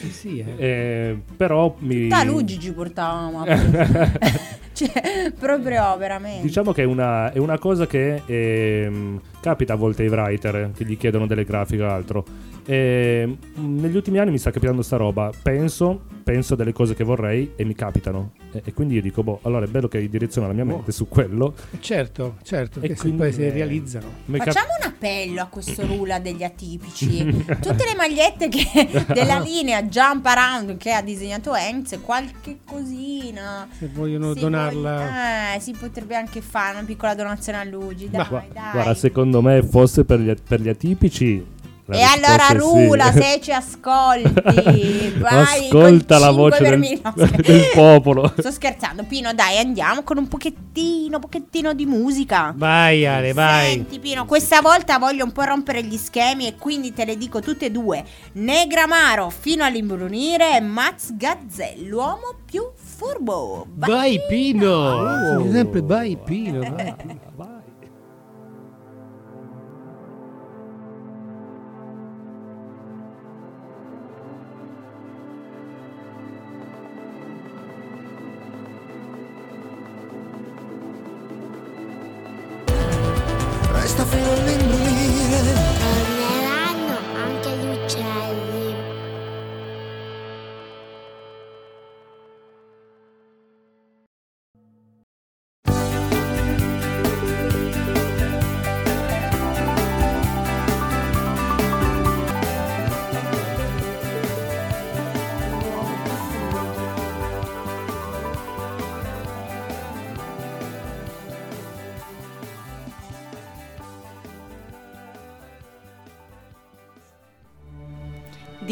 Sì, sì, eh. Eh, però mi... Da Luigi ci portavamo. cioè, proprio veramente. Diciamo che è una, è una cosa che ehm, capita a volte ai writer che gli chiedono delle grafiche o altro. E, mh, negli ultimi anni mi sta capitando sta roba. Penso, penso delle cose che vorrei e mi capitano. E, e quindi io dico, boh, allora è bello che direziono la mia mente su quello. Certo, certo, E quindi, poi si eh, realizzano. Mi cap- Facciamo un appello a questo rula degli atipici. Tutte le magliette che, della linea Jump Around che ha disegnato Enz, qualche cosina. Se vogliono Si donarla. voglia- eh, si potrebbe anche fare una piccola donazione a Luigi. Dai, Gua- dai. Guarda, secondo me fosse per gli, per gli atipici. La e allora è sì. Rula, se ci ascolti, vai Ascolta col la 5 voce per del. No, del popolo. Sto scherzando, Pino, dai, andiamo con un pochettino, pochettino di musica. Vai Ale, vai. Senti Pino, questa volta voglio un po' rompere gli schemi e quindi te le dico tutte e due. Negramaro fino all'imbrunire e Max Gazzè, l'uomo più furbo. Vai Pino. Sì, sempre vai Pino. vai. Vai.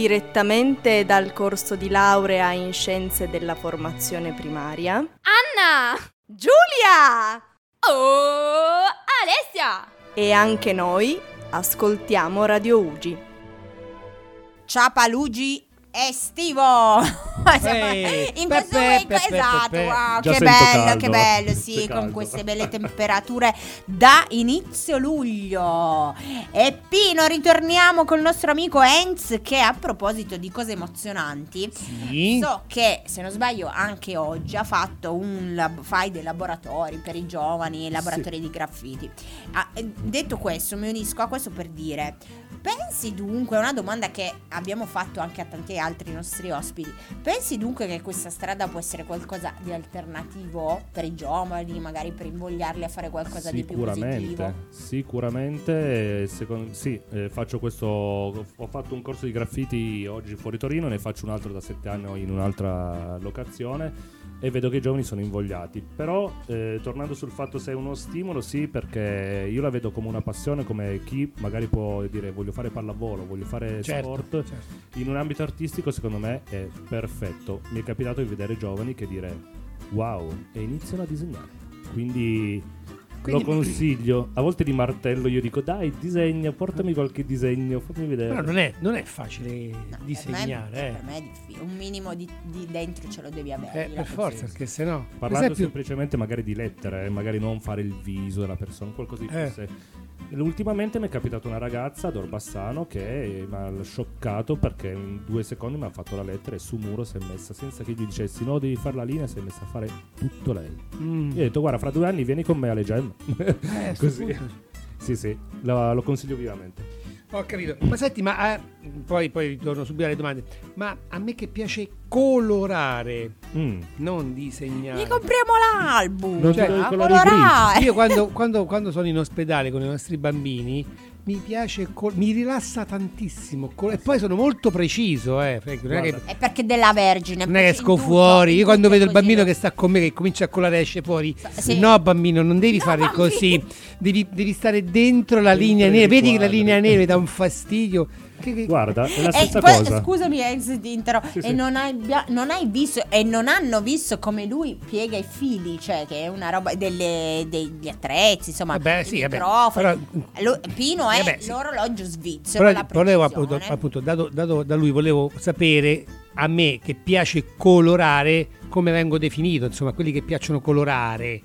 Direttamente dal corso di laurea in scienze della formazione primaria. Anna! Giulia! Oh! Alessia! E anche noi ascoltiamo Radio Ugi. Ciapa Luigi estivo. Ehi, In questo pepe, momento, pepe, esatto, pepe. wow, che bello, caldo. che bello, sì, con queste belle temperature da inizio luglio. E Pino, ritorniamo col nostro amico Enz che a proposito di cose emozionanti, Sì. so che se non sbaglio anche oggi ha fatto un lab- fai dei laboratori per i giovani, laboratori di graffiti. Ah, detto questo, mi unisco a questo per dire Pensi dunque, è una domanda che abbiamo fatto anche a tanti altri nostri ospiti, pensi dunque che questa strada può essere qualcosa di alternativo per i giovani, magari per invogliarli a fare qualcosa di più positivo? Sicuramente, sicuramente, eh, secon- sì, eh, faccio questo, ho fatto un corso di graffiti oggi fuori Torino, ne faccio un altro da sette anni in un'altra locazione e vedo che i giovani sono invogliati, però eh, tornando sul fatto se è uno stimolo, sì, perché io la vedo come una passione, come chi magari può dire voglio fare pallavolo, voglio fare Certo, sport, certo. in un ambito artistico secondo me è perfetto. Mi è capitato di vedere giovani che dire wow e iniziano a disegnare. Quindi, Quindi- lo consiglio. A volte di martello io dico dai disegna, portami qualche disegno, fammi vedere. Però non è, non è facile No, per me- disegnare, Per eh. me è difficile, un minimo di, di dentro ce lo devi avere. Eh, per forza, perché sennò. Per Parlando esempio, semplicemente magari di lettere, eh, magari non fare il viso della persona, qualcosa di più Eh. Ultimamente mi è capitata una ragazza ad Orbassano che mi ha scioccato perché in due secondi mi ha fatto la lettera e su muro si è messa senza che gli dicessi no devi fare la linea si è messa a fare tutto lei. mm, Io ho detto guarda fra due anni vieni con me alle gemme. eh, Così. sì sì, lo, lo consiglio vivamente. Ho capito. Ma senti, ma eh, poi, poi ritorno subito alle domande. Ma a me che piace colorare, Mm. non disegnare. Gli compriamo l'album. Non Cioè, ti do i a colori colorare. Io quando, quando- quando sono in ospedale con i nostri bambini mi piace, col- mi rilassa tantissimo. col- e poi sono molto preciso, eh. Frank, Non è che, Guarda, È perché della Vergine. non è che esco fuori. Io quando vedo il così. bambino che sta con me, che comincia a colare esce fuori. Sì. No, bambino, non devi No, fare bambino. così. Devi, devi stare dentro la Dentro linea nera. Vedi che la linea nera mi dà un fastidio. Che- Guarda, è la E stessa poi, cosa. scusami, ex ti interrompo. Sì, e sì. Non, hai, non hai visto e non hanno visto come lui piega i fili, cioè che è una roba delle, degli attrezzi, insomma, Vabbè, i sì, vabbè, microfoni. però- Pino è Vabbè, sì. l'orologio svizzero. Però volevo appunto, appunto dato, dato da lui, volevo sapere a me che piace colorare come vengo definito, insomma, quelli che piacciono colorare,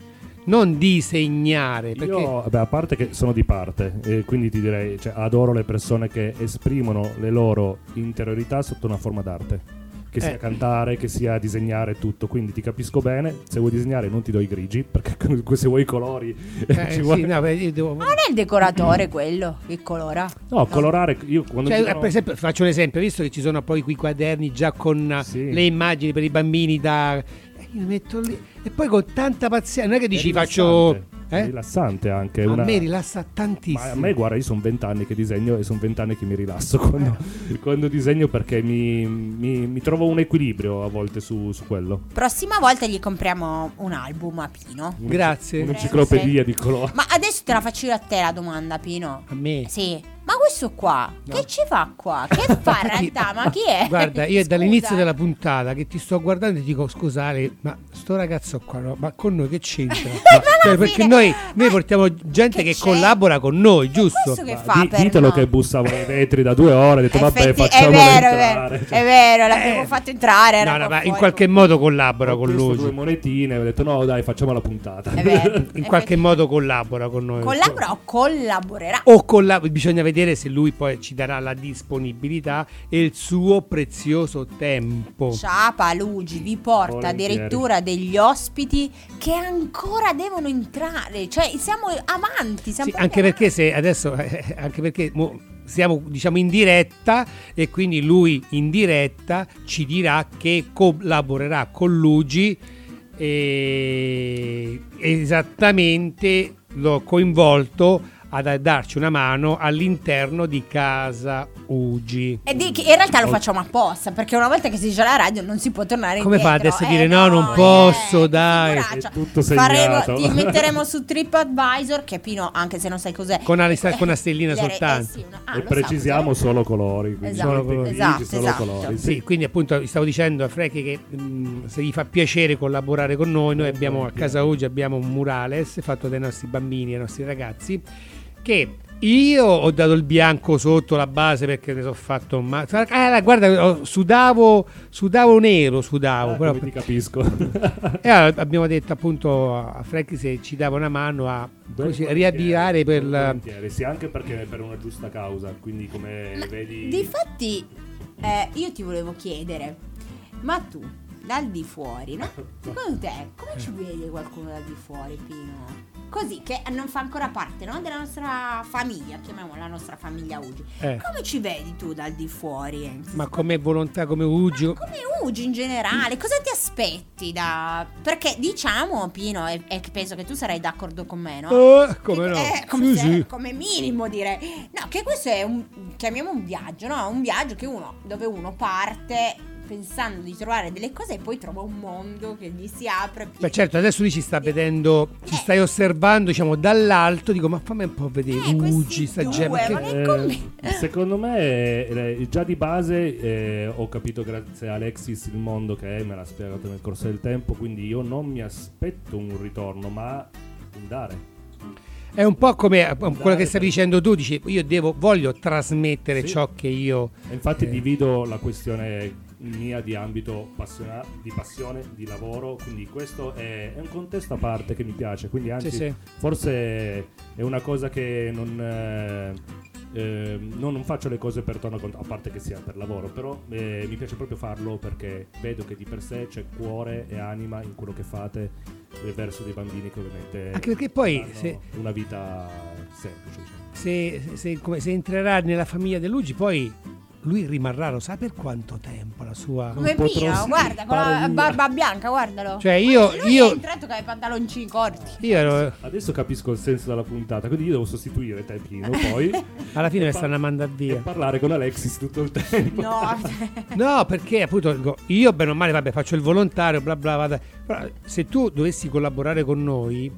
non disegnare. Perché Io, vabbè, a parte che sono di parte, e quindi ti direi, cioè, adoro le persone che esprimono le loro interiorità sotto una forma d'arte. Che sia Eh. cantare, che sia disegnare tutto. Quindi ti capisco bene. Se vuoi disegnare, non ti do i grigi, perché se vuoi i colori, eh, ci sì, vuole- no, beh, devo- Ma non è il decoratore quello che colora? No, colorare. Io quando Cioè, dicono- per esempio, faccio un esempio, visto che ci sono poi quei quaderni già con eh, Sì. le immagini per i bambini da... eh, Io li metto lì e poi con tanta pazienza, non è che è dici rilassante, faccio... è Eh? rilassante anche. A una- me rilassa tantissimo. Ma a me, guarda, io sono vent'anni che disegno e sono vent'anni che mi rilasso quando, quando disegno perché mi, mi- mi trovo un equilibrio a volte su, su quello. Prossima volta gli compriamo un album a Pino. Grazie. Un'enciclopedia di colori. Ma adesso te la faccio io a te la domanda, Pino. A me. Sì. Ma questo qua, che ci fa qua? Che fa in realtà? Ma chi è? Guarda, io è Scusa. dall'inizio della puntata che ti sto guardando e ti dico scusate, ma sto ragazzo qua, no? ma con noi che c'entra? Cioè, perché fine- noi, noi portiamo gente che che collabora con noi, giusto? Questo che Ma fa di- per ditelo no? che bussavo ai vetri da due ore. Ho detto, vabbè, Effetti- facciamo è vero, è entrare. vero, è vero, l'abbiamo fatto entrare. No, no, ma in qualche modo collabora Ho con lui. due monetine. Ho detto, no, dai, facciamo la puntata. È vero. In qualche modo collabora con noi. Collabora o collaborerà? O collab- bisogna vedere se lui poi ci darà la disponibilità e il suo prezioso tempo. Ciapa Luigi vi porta Volentieri. addirittura degli ospiti che ancora devono entrare. Cioè, siamo avanti. Siamo Sì, anche perché se adesso eh, anche perché mo siamo diciamo in diretta e quindi lui in diretta ci dirà che collaborerà con Luigi e esattamente l'ho coinvolto ad darci una mano all'interno di casa Ugi. E di- in realtà lo facciamo apposta perché una volta che si dice la radio non si può tornare Come fa indietro. adesso a Eh, dire, "No, non eh, posso, dai"? figuraccia. È tutto Faremo- segnato. ti metteremo su TripAdvisor che Pino anche se non sai cos'è Con una lista- con una stellina soltanto. sì, una- ah, e precisiamo cos'è? solo colori. quindi Esatto, solo tecnici, esatto, solo esatto. colori. Sì, quindi appunto stavo dicendo a Frechi che mh, se gli fa piacere collaborare con noi, noi abbiamo a casa oggi abbiamo un murales fatto dai nostri bambini, dai nostri ragazzi, che io ho dato il bianco sotto la base perché ne so fatto un ma- ah, guarda, oh, sudavo, sudavo nero, sudavo. Ah, però- come ti capisco. e allora abbiamo detto appunto a Franchi se ci dava una mano a così, riavviare per la... volentieri, Sì, anche perché è per una giusta causa. Quindi, come vedi, Difatti, eh, io ti volevo chiedere, ma tu dal di fuori, no? Secondo te, come ci vede qualcuno dal di fuori, Pino? Così, che non fa ancora parte, no? Della nostra famiglia, chiamiamola la nostra famiglia Ugi. Eh. Come ci vedi tu dal di fuori? Ma come volontà, come Uggio... Come Ugi in generale, cosa ti aspetti da... Perché diciamo, Pino, e, e penso che tu sarai d'accordo con me, no? Eh, come Che- no? eh, come, Sì, se- sì. come minimo direi. No, che questo è un, chiamiamo un viaggio, no? Un viaggio che uno, dove uno parte pensando di trovare delle cose e poi trova un mondo che gli si apre. Beh certo, adesso lui ci sta vedendo, ci stai osservando diciamo dall'alto, dico ma fammi un po' vedere, Eh, Ugi, sta due, gente, ma che- Eh, secondo me eh, già di base eh, ho capito grazie a Alexis il mondo che è, me l'ha spiegato nel corso del tempo, quindi io non mi aspetto un ritorno, ma un dare. È un po' come eh, quello che stavi dicendo tu, dici io devo, voglio trasmettere Sì. ciò che io... Infatti Eh. divido la questione mia di ambito passiona- di passione, di lavoro, quindi questo è, è un contesto a parte che mi piace, quindi anzi Sì, sì. forse è una cosa che non, eh, eh, no, non faccio le cose per conto, a parte che sia per lavoro, però eh, mi piace proprio farlo perché vedo che di per sé c'è cuore e anima in quello che fate eh, verso dei bambini che ovviamente Anche perché poi se- una vita semplice. diciamo. Se, se- come- se entrerà nella famiglia dell'Ugi poi lui rimarrà, lo sa per quanto tempo la sua... Come troppo- guarda, con la barba bianca, guardalo. Cioè io, Lui io, è entrato con i pantaloncini corti. io ero... Adesso capisco il senso della puntata, quindi io devo sostituire te Pino poi Alla fine E mi stanno a mandare e via. parlare con Alexis tutto il tempo. No, No, perché appunto io bene o male, vabbè, faccio il volontario, bla bla, vada. Però se tu dovessi collaborare con noi,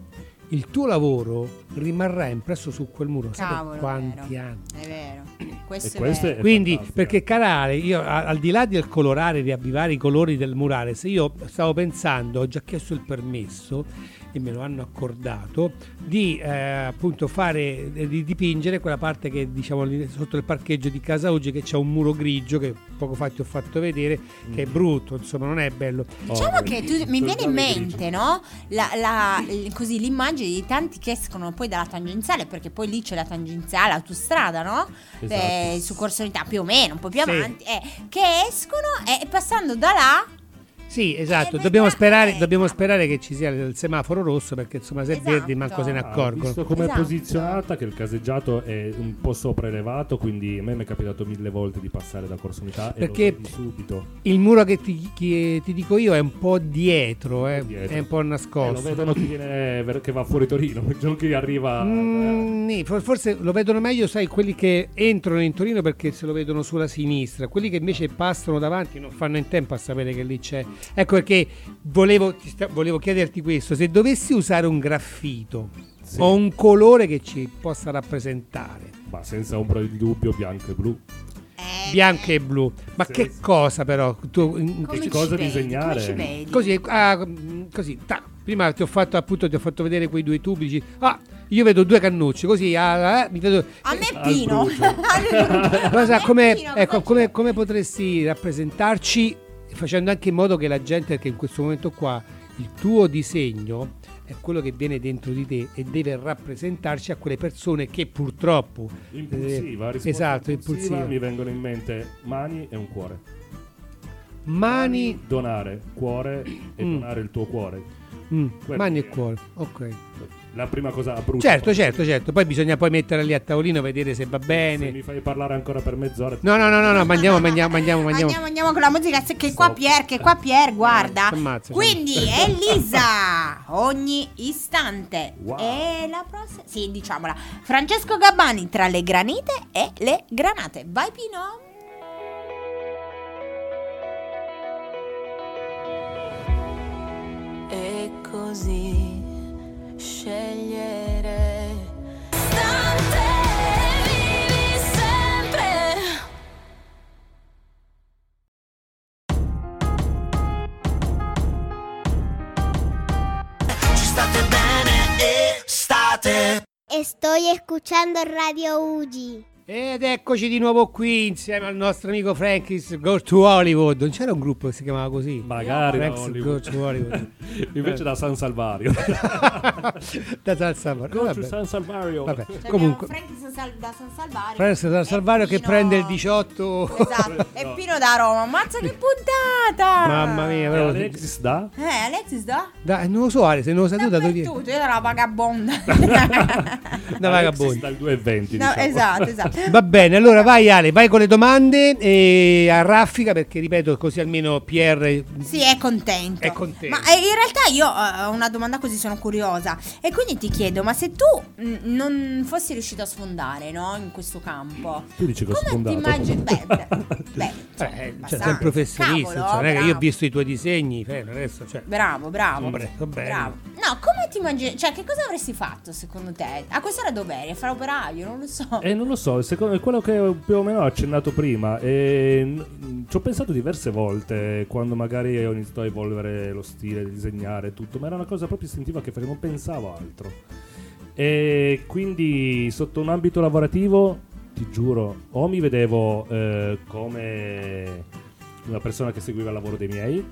il tuo lavoro rimarrà impresso su quel muro. Sai Cavolo, per quanti vero. anni? è vero. Questo E è questo vero. è Quindi, fantastica. perché canale, io al di là del colorare, riavvivare i colori del murale, se io stavo pensando, ho già chiesto il permesso e me lo hanno accordato, di eh, appunto fare, eh, di dipingere quella parte che diciamo lì sotto il parcheggio di Casa Oggi che c'è un muro grigio che poco fa ti ho fatto vedere, che è brutto, insomma non è bello. Diciamo Oh, che tu- mi viene in grigio. mente, no? La, la- così l'immagine di tanti che escono poi dalla tangenziale, perché poi lì c'è la tangenziale, autostrada, no? Esatto. Eh, su Corso Unità più o meno, un po' più Sì. avanti, eh, che escono e passando da là Sì, esatto, Eh, dobbiamo sperare, eh, dobbiamo sperare che ci sia il semaforo rosso perché insomma se è Esatto. verdi manco se ne Ah, ho accorgono. visto come Esatto. è posizionata che il caseggiato è un po' sopraelevato, quindi a me mi è capitato mille volte di passare da Corso Unità Perché- e subito. Il muro che ti, chi- ti dico io è un po' dietro, eh, Dietro. è un po' Eh, lo nascosto. vedono chi viene che va fuori Torino, non chi arriva. eh. Mm, for- forse lo vedono meglio, sai, quelli che entrano in Torino perché se lo vedono sulla sinistra, quelli che invece passano davanti non fanno in tempo a sapere che lì c'è. Ecco perché volevo, volevo chiederti questo: se dovessi usare un graffito Sì. o un colore che ci possa rappresentare, Ma senza ombra di dubbio, bianco e blu. eh, bianco e blu, ma Sì, che sì. cosa però? Tu, che cosa vedi? disegnare? Come ci vedi? Così, ah, mm, così, ta. prima ti ho fatto appunto, ti ho fatto vedere quei due tubi, dici, ah, io vedo due cannucci, così, ah, eh, mi vedo... A me Al Pino. Cosa, come, ecco, come, come potresti rappresentarci facendo anche in modo che la gente, perché in questo momento qua il tuo disegno è quello che viene dentro di te e deve rappresentarci a quelle persone che purtroppo... Impulsiva, eh, esatto, impulsiva, impulsiva. Mi vengono in mente mani e un cuore. Mani, donare cuore e Mm. donare il tuo cuore. mm, mani e cuore, ok. La prima cosa brutta. Certo, certo, certo, poi bisogna poi mettere lì a tavolino, vedere se va Se bene. mi fai parlare ancora per mezz'ora. No, no, no, no, no, mandiamo, mandiamo, mandiamo, mandiamo. Andiamo, andiamo con la musica se- che qua. Pier, che qua Pier, guarda. Ammazza, Quindi Elisa, ogni istante. Wow. E la prossima, sì, diciamola. Francesco Gabbani tra le granite e le granate. Vai Pino. E così scegliere. Stante vivi sempre. Ci state bene e state Estoy escuchando Radio Ugi. Ed eccoci di nuovo qui insieme al nostro amico Frankis Go to Hollywood. Non c'era un gruppo che si chiamava così? Magari da Frank's Hollywood. Go to Hollywood. Invece da San Salvario. da San Salvario. Go to Vabbè. San Salvario. Vabbè. Cioè, Comunque, abbiamo Frank San Sal- da San Salvario. Francis da e Salvario che Pino- prende il 18. Esatto. E Pino da Roma. Ammazza che puntata! Mamma mia, però- Alexis da? Eh, Alexis da? Dai, non lo so, Ale, se non lo sai tu da dove vieni? Io ero la vagabonda. Da vagabondo. Alexis dal 2,20 No, diciamo. esatto, esatto. Va bene, allora vai Ale, vai con le domande e a raffica perché ripeto così almeno Pierre Sì, è contento. È contento. Ma eh, in realtà io eh, ho una domanda così sono curiosa. E quindi ti chiedo, ma se tu mh, non fossi riuscito a sfondare, no, in questo campo, Tu dici che ho come ti sfondato. immagini? Beh, beh, beh, insomma, Eh, cioè, sei un professionista, Cavolo, insomma, non è che io ho bravo. visto i tuoi disegni, eh, adesso, cioè, Bravo, bravo. Bene. bravo. No, come ti immagini? Cioè, che cosa avresti fatto secondo te? A quest'ora dov'eri? A fare operaio? Non lo so. Eh, non lo so, secondo è quello che più o meno ho accennato prima. E n- ci ho pensato diverse volte quando magari ho iniziato a evolvere lo stile, di disegnare tutto, ma era una cosa proprio istintiva che non pensavo altro. E quindi sotto un ambito lavorativo, ti giuro, o mi vedevo eh, come una persona che seguiva il lavoro dei miei,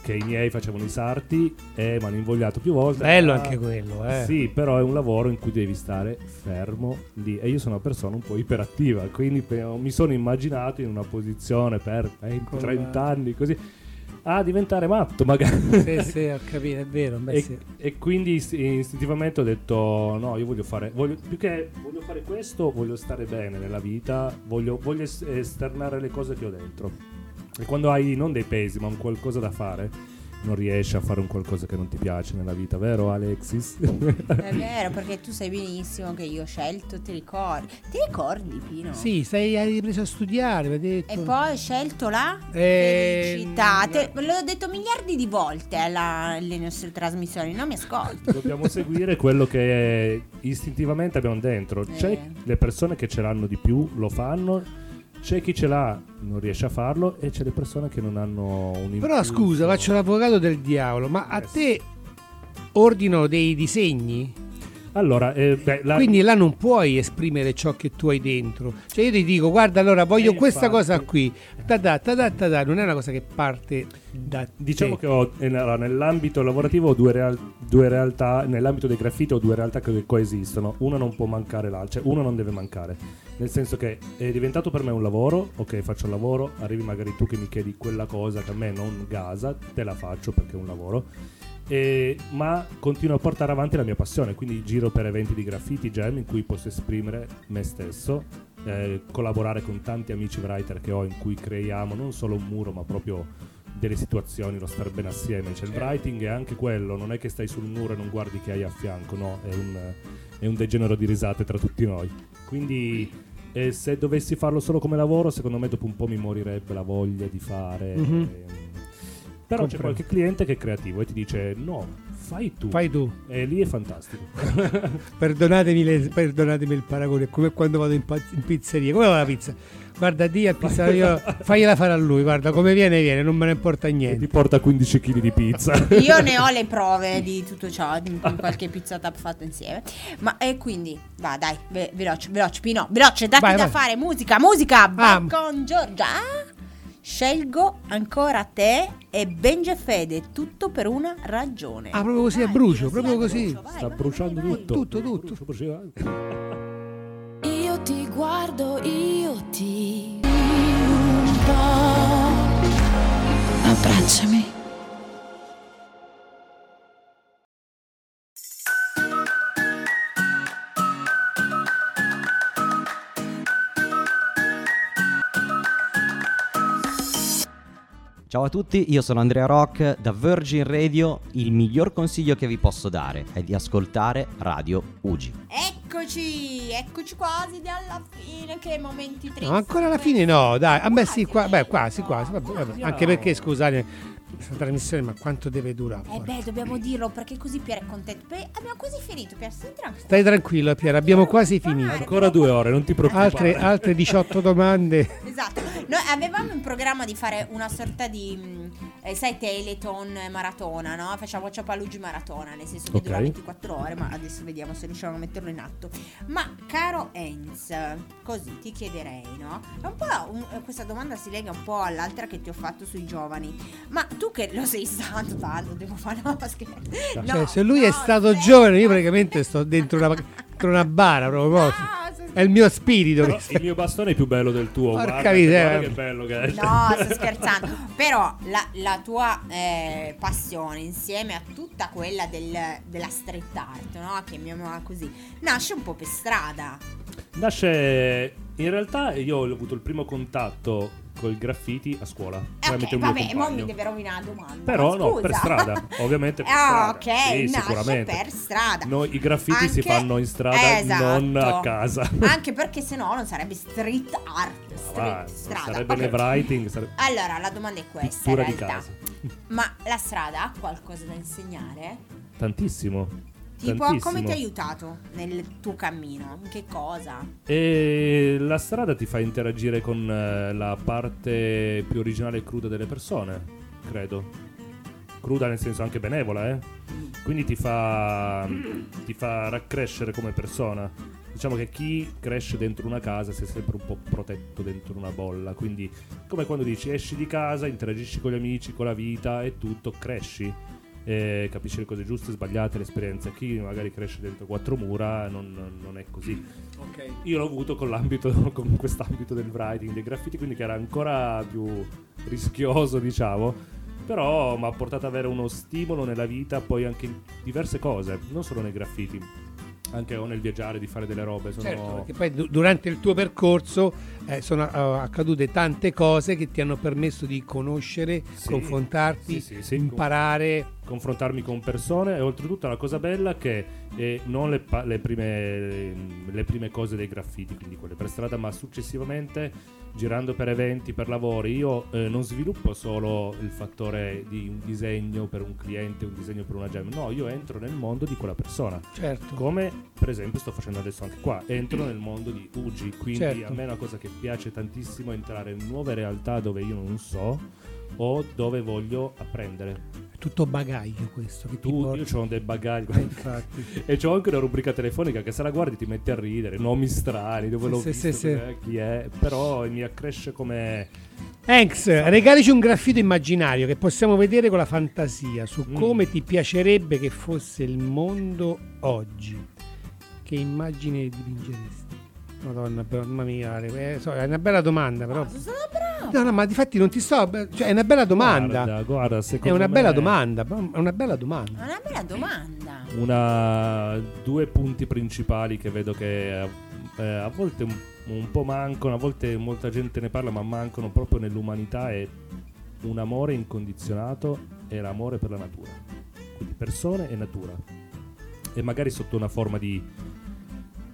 che i miei facevano i sarti e mi hanno invogliato più volte. bello a- anche quello, eh. sì, però è un lavoro in cui devi stare fermo lì e io sono una persona un po' iperattiva, quindi mi sono immaginato in una posizione per 20, Con 30 anni così a diventare matto magari. Sì, sì, ho capito, è vero, beh, e, sì. e quindi ist- istintivamente ho detto no, io voglio fare voglio, più che voglio fare questo, voglio stare bene nella vita, voglio, voglio es- esternare le cose che ho dentro. E quando hai non dei pesi, ma un qualcosa da fare, non riesci a fare un qualcosa che non ti piace nella vita, vero Alexis? È vero, perché tu sai benissimo che io ho scelto, ti ricordi? Ti ricordi, Pino? Sì, stai, hai ripreso a studiare, mi hai detto. E poi ho scelto la Eh, felicità. Te- l'ho detto miliardi di volte alle nostre trasmissioni, non mi ascolti. Dobbiamo seguire quello che istintivamente abbiamo dentro. C'è Eh. le persone che ce l'hanno di più, lo fanno. C'è chi ce l'ha, non riesce a farlo, e c'è le persone che non hanno un impulso. Però scusa, faccio l'avvocato del diavolo, ma a te ordino dei disegni? Allora, eh, beh, la- Quindi là non puoi esprimere ciò che tu hai dentro. Cioè io ti dico, guarda, allora voglio Eh, questa infatti. cosa qui. Ta-da, ta-da, ta-da. Non è una cosa che parte da Diciamo te. che ho, eh, nell'ambito lavorativo ho due, real- due realtà, nell'ambito dei graffiti ho due realtà che coesistono, una non può mancare l'altra, cioè una non deve mancare, nel senso che è diventato per me un lavoro, ok faccio il lavoro, arrivi magari tu che mi chiedi quella cosa che a me non gasa, te la faccio perché è un lavoro, e- ma continuo a portare avanti la mia passione, quindi giro per eventi di graffiti, jam in cui posso esprimere me stesso, eh, collaborare con tanti amici writer che ho in cui creiamo non solo un muro ma proprio delle situazioni, lo star bene assieme. Cioè, il writing è anche quello, non è che stai sul muro e non guardi chi hai a fianco, no, è un, è un degenero di risate tra tutti noi. Quindi eh, se dovessi farlo solo come lavoro, secondo me dopo un po' mi morirebbe la voglia di fare. Mhm. ehm, Però c'è Comprendo. qualche cliente che è creativo e ti dice no, fai tu. Fai tu. E lì è fantastico. Perdonatemi, le- perdonatemi il paragone, è come quando vado in, pa- in pizzeria. Come va la pizza? Guarda, di a pizza, io, fagliela fare a lui, guarda, come viene, viene, non me ne importa e niente. ti porta 15 kg di pizza. Io ne ho le prove di tutto ciò, di qualche pizzata fatta insieme. Ma e quindi, va dai, ve- veloce, veloce, Pino, veloce, datti Vai, da vai. fare, musica, musica, va Ah. con Giorgia. Scelgo ancora te e Benji e Fede, tutto per una ragione. Ah, proprio così a brucio, proprio così. brucio, vai, Sta vai, bruciando vai, vai. tutto. Tutto, tutto. Brucia. Io ti guardo, io ti rubo. Abbracciami. Ciao a tutti, io sono Andrea Rock da Virgin Radio. Il miglior consiglio che vi posso dare è di ascoltare Radio Ugi. Eccoci, eccoci quasi alla fine, che momenti tristi. No, ancora alla fine no, dai. Ah, beh, sì, qua, beh, quasi, quasi. vabbè, vabbè. Anche perché, scusate, questa trasmissione, ma quanto deve durare? Eh beh, dobbiamo dirlo perché così Pier è contento. Beh, abbiamo quasi finito, Pier, stai tranquillo. Stai tranquillo, Piero, abbiamo quasi finito. Ancora due ore, non ti preoccupare. Altre, altre 18 domande. Esatto, noi avevamo in programma di fare una sorta di, mh, eh, sai, Teleton maratona, no? Facciamo Ciapalugi maratona, nel senso che Ok. dura 24 ore, ma adesso vediamo se riusciamo a metterlo in atto. Ma caro Enz, così ti chiederei, no? È un po' un- eh, questa domanda si lega un po' all'altra che ti ho fatto sui giovani. Ma tu che lo sei stato tanto, devo fare no, scherzo. Cioè, No, se lui è no, stato sei- giovane, io praticamente sto dentro una, dentro una bara proprio. È il mio spirito. Però che- il mio bastone è più bello del tuo. Porca miseria. che bello che è. No, sto scherzando. Però la, la tua eh, passione insieme a tutta quella del- della street art, no? Chiamiamola così, nasce un po' per strada. Nasce. In realtà io ho avuto il primo contatto col graffiti a scuola. Tramite ok, un mio vabbè, compagno. mi deve rovinare la domanda. Però ma no, scusa. per strada, ovviamente per Ah, strada. ok, Sì, sicuramente. per strada. Noi i graffiti si Anche- fanno in strada, Esatto. non a casa. Anche perché sennò non sarebbe street art, street Va, strada. sarebbe Ok. nel writing, sarebbe Allora, la domanda è questa pittura in di realtà. casa. Ma la strada ha qualcosa da insegnare? Tantissimo. Tipo, tantissimo. come ti ha aiutato nel tuo cammino? In che cosa? E la strada ti fa interagire con eh, la parte più originale e cruda delle persone, credo. Cruda nel senso anche benevola, eh? Quindi ti fa, ti fa raccrescere come persona. Diciamo che chi cresce dentro una casa si è sempre un po' protetto dentro una bolla. Quindi, come quando dici esci di casa, interagisci con gli amici, con la vita e tutto, cresci. E capisci le cose giuste, sbagliate, le esperienze. Chi magari cresce dentro quattro mura non, non è così. Io l'ho avuto con l'ambito, con quest'ambito del writing, dei graffiti, quindi che era ancora più rischioso, diciamo. Però mi ha portato ad avere uno stimolo nella vita, poi anche in diverse cose, non solo nei graffiti. anche o nel viaggiare, di fare delle robe. Sono... Certo, perché poi du- durante il tuo percorso eh, sono eh, accadute tante cose che ti hanno permesso di conoscere, Sì, confrontarti, sì, sì. imparare. Confrontarmi con persone e oltretutto la cosa bella che eh, non le, pa- le prime, le prime cose dei graffiti, quindi quelle per strada, ma successivamente girando per eventi, per lavori, io eh, non sviluppo solo il fattore di un disegno per un cliente, un disegno per una gem, no, io entro nel mondo di quella persona. Certo. Come per esempio sto facendo adesso anche qua, entro nel mondo di Ugi, quindi Certo. a me è una cosa che piace tantissimo entrare in nuove realtà dove io non so o dove voglio apprendere. È tutto bagaglio questo che ti Tu, porta. io ho dei bagagli Eh, infatti. e c'ho anche una rubrica telefonica che se la guardi ti metti a ridere, nomi strani, dove Sì, l'ho sì, visto, sì, sì. chi è, però mi accresce come Hanks, regalici un graffito immaginario che possiamo vedere con la fantasia su Mm. come ti piacerebbe che fosse il mondo oggi. Che immagine dipingeresti? Madonna, mamma mia, eh, so, è una bella domanda, però. No, no, ma difatti non ti sto. Cioè, è una bella domanda. Guarda, guarda, è secondo una me bella domanda. È una bella domanda. È una bella domanda. Una, due punti principali che vedo che eh, a volte un, un po' mancano, a volte molta gente ne parla, ma mancano proprio nell'umanità è un amore incondizionato e l'amore per la natura. Quindi persone e natura. E magari sotto una forma di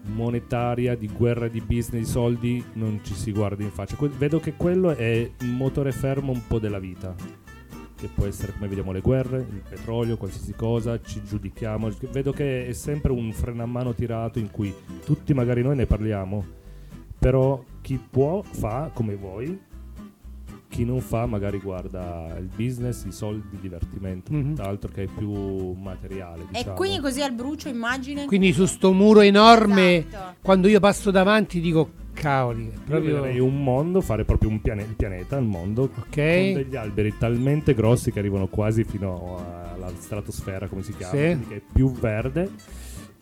monetaria, di guerra, di business, di soldi, non ci si guarda in faccia. Que- vedo che quello è il motore fermo un po' della vita che può essere come vediamo le guerre, il petrolio, qualsiasi cosa, ci giudichiamo. Vedo che è sempre un freno a mano tirato in cui tutti magari noi ne parliamo, però chi può fa come vuoi, chi non fa magari guarda il business, i soldi, il divertimento, Mhm. tutt'altro che è più materiale. E Diciamo. quindi così al brucio immagine. Quindi su sto muro enorme, Esatto. quando io passo davanti, dico cavoli. È Io proprio. vedrei un mondo, fare proprio un piane- il pianeta, il mondo, Ok. con degli alberi talmente grossi che arrivano quasi fino alla stratosfera, come si chiama, Sì. quindi che è più verde.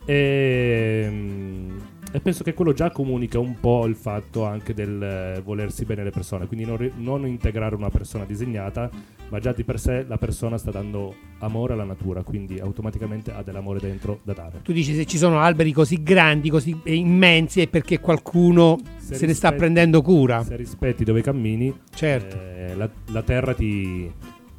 E, e penso che quello già comunica un po' il fatto anche del eh, volersi bene alle persone, quindi non, non integrare una persona disegnata, ma già di per sé la persona sta dando amore alla natura, quindi automaticamente ha dell'amore dentro da dare. Tu dici se ci sono alberi così grandi, così immensi, è perché qualcuno se, Se ne sta prendendo cura. Se rispetti dove cammini, Certo. eh, la, la terra ti,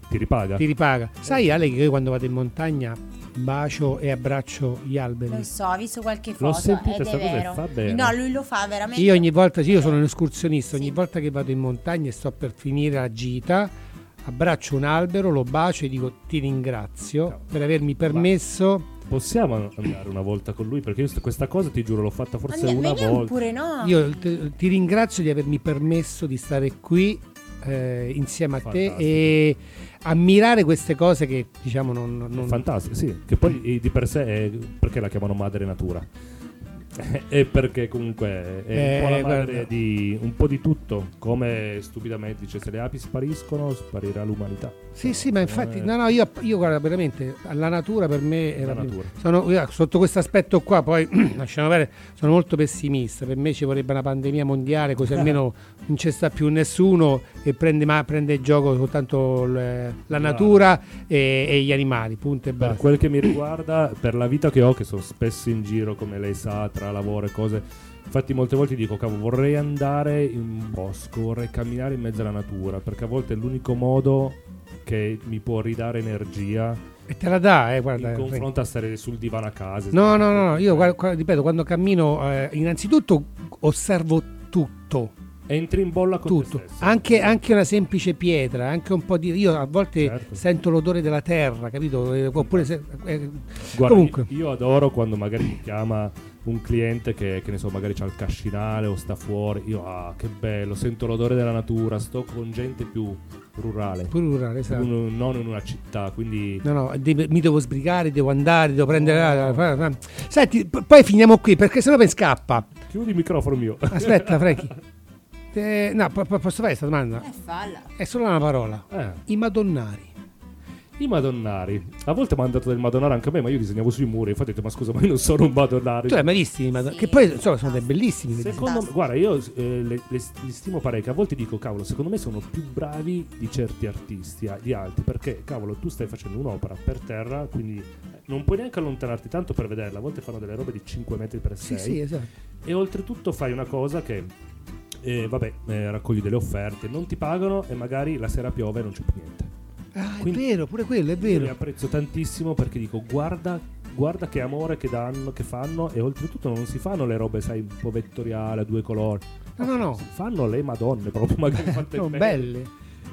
ti ripaga. Ti ripaga. Sai, Ale, che io quando vado in montagna bacio e abbraccio gli alberi. Lo so, ho visto qualche L'ho foto sentita ed è vero. fa bene. No, lui lo fa veramente. Io ogni volta, sì, io sono un escursionista, ogni Sì. volta che vado in montagna e sto per finire la gita, abbraccio un albero, lo bacio e dico ti ringrazio per avermi permesso. Possiamo andare una volta con lui? Perché io st- questa cosa ti giuro l'ho fatta forse Andiamo- una volta. pure no. Io te- ti ringrazio di avermi permesso di stare qui eh, insieme a te Fantastico. e ammirare queste cose che diciamo non... non- Fantastico, sì. Che poi eh, di per sé è perché la chiamano madre natura. E perché comunque è un po' Eh, la madre guarda. di un po' di tutto. Come stupidamente dice: se le api spariscono, sparirà l'umanità. Sì, sì, ma Eh, infatti, no, no, io, io guarda, veramente, la natura per me è La natura. Sono, io, sotto questo aspetto qua, poi lasciamo vedere, sono molto pessimista. Per me ci vorrebbe una pandemia mondiale, così almeno non ci sta più nessuno e prende, ma, prende in gioco soltanto le- la natura e, e gli animali. Punto e Per basta. quel che mi riguarda, per la vita che ho, che sono spesso in giro, come lei sa, tra lavoro e cose. Infatti, molte volte dico, cavolo, vorrei andare in un bosco, vorrei camminare in mezzo alla natura, perché a volte è l'unico modo che mi può ridare energia E te la dà, eh, guarda. in eh, confronto a stare sul divano a casa. No, no, no, no, io guarda, ripeto, quando cammino, eh, innanzitutto osservo tutto. Entri in bolla con tutto, anche, anche una semplice pietra, anche un po' di. Io a volte Certo. sento l'odore della terra, capito? Eh, Oppure se. eh, Guarda, comunque, io adoro quando magari mi chiama un cliente che, che ne so, magari c'ha il cascinale o sta fuori. Io, ah, che bello, sento l'odore della natura, sto con gente più rurale. pure rurale, esatto. Non, non in una città, quindi No, no, mi devo sbrigare, devo andare, devo prendere. ah, ah. Senti, p- poi finiamo qui perché sennò mi scappa. chiudi il microfono mio. Aspetta, Franchi. Eh, no, po- posso fare questa domanda? Eh, falla. È solo una parola. Eh, I madonnari. I madonnari. A volte mi hanno dato del madonnare anche a me, ma io disegnavo sui muri. Infatti ho detto, ma scusa, ma io non sono un madonnare. Tu hai mai visti? ma- Che poi insomma, sono dei bellissimi. Secondo me, guarda, io eh, le- le- li stimo parecchio. A volte dico, cavolo, secondo me sono più bravi di certi artisti, di altri. Perché, cavolo, tu stai facendo un'opera per terra, quindi eh, non puoi neanche allontanarti tanto per vederla. A volte fanno delle robe di 5 metri per 6. Sì, sì, esatto. E oltretutto fai una cosa che, eh, vabbè, eh, raccogli delle offerte, non ti pagano e magari la sera piove e non c'è più niente. Ah, Quindi- è vero, pure quello, è Io li vero. apprezzo tantissimo perché dico, guarda, guarda che amore che danno, che fanno e oltretutto non si fanno le robe, sai, un po' vettoriale, a due colori. No, no, no. Si fanno le madonne proprio magari fatte Sono bene. belle.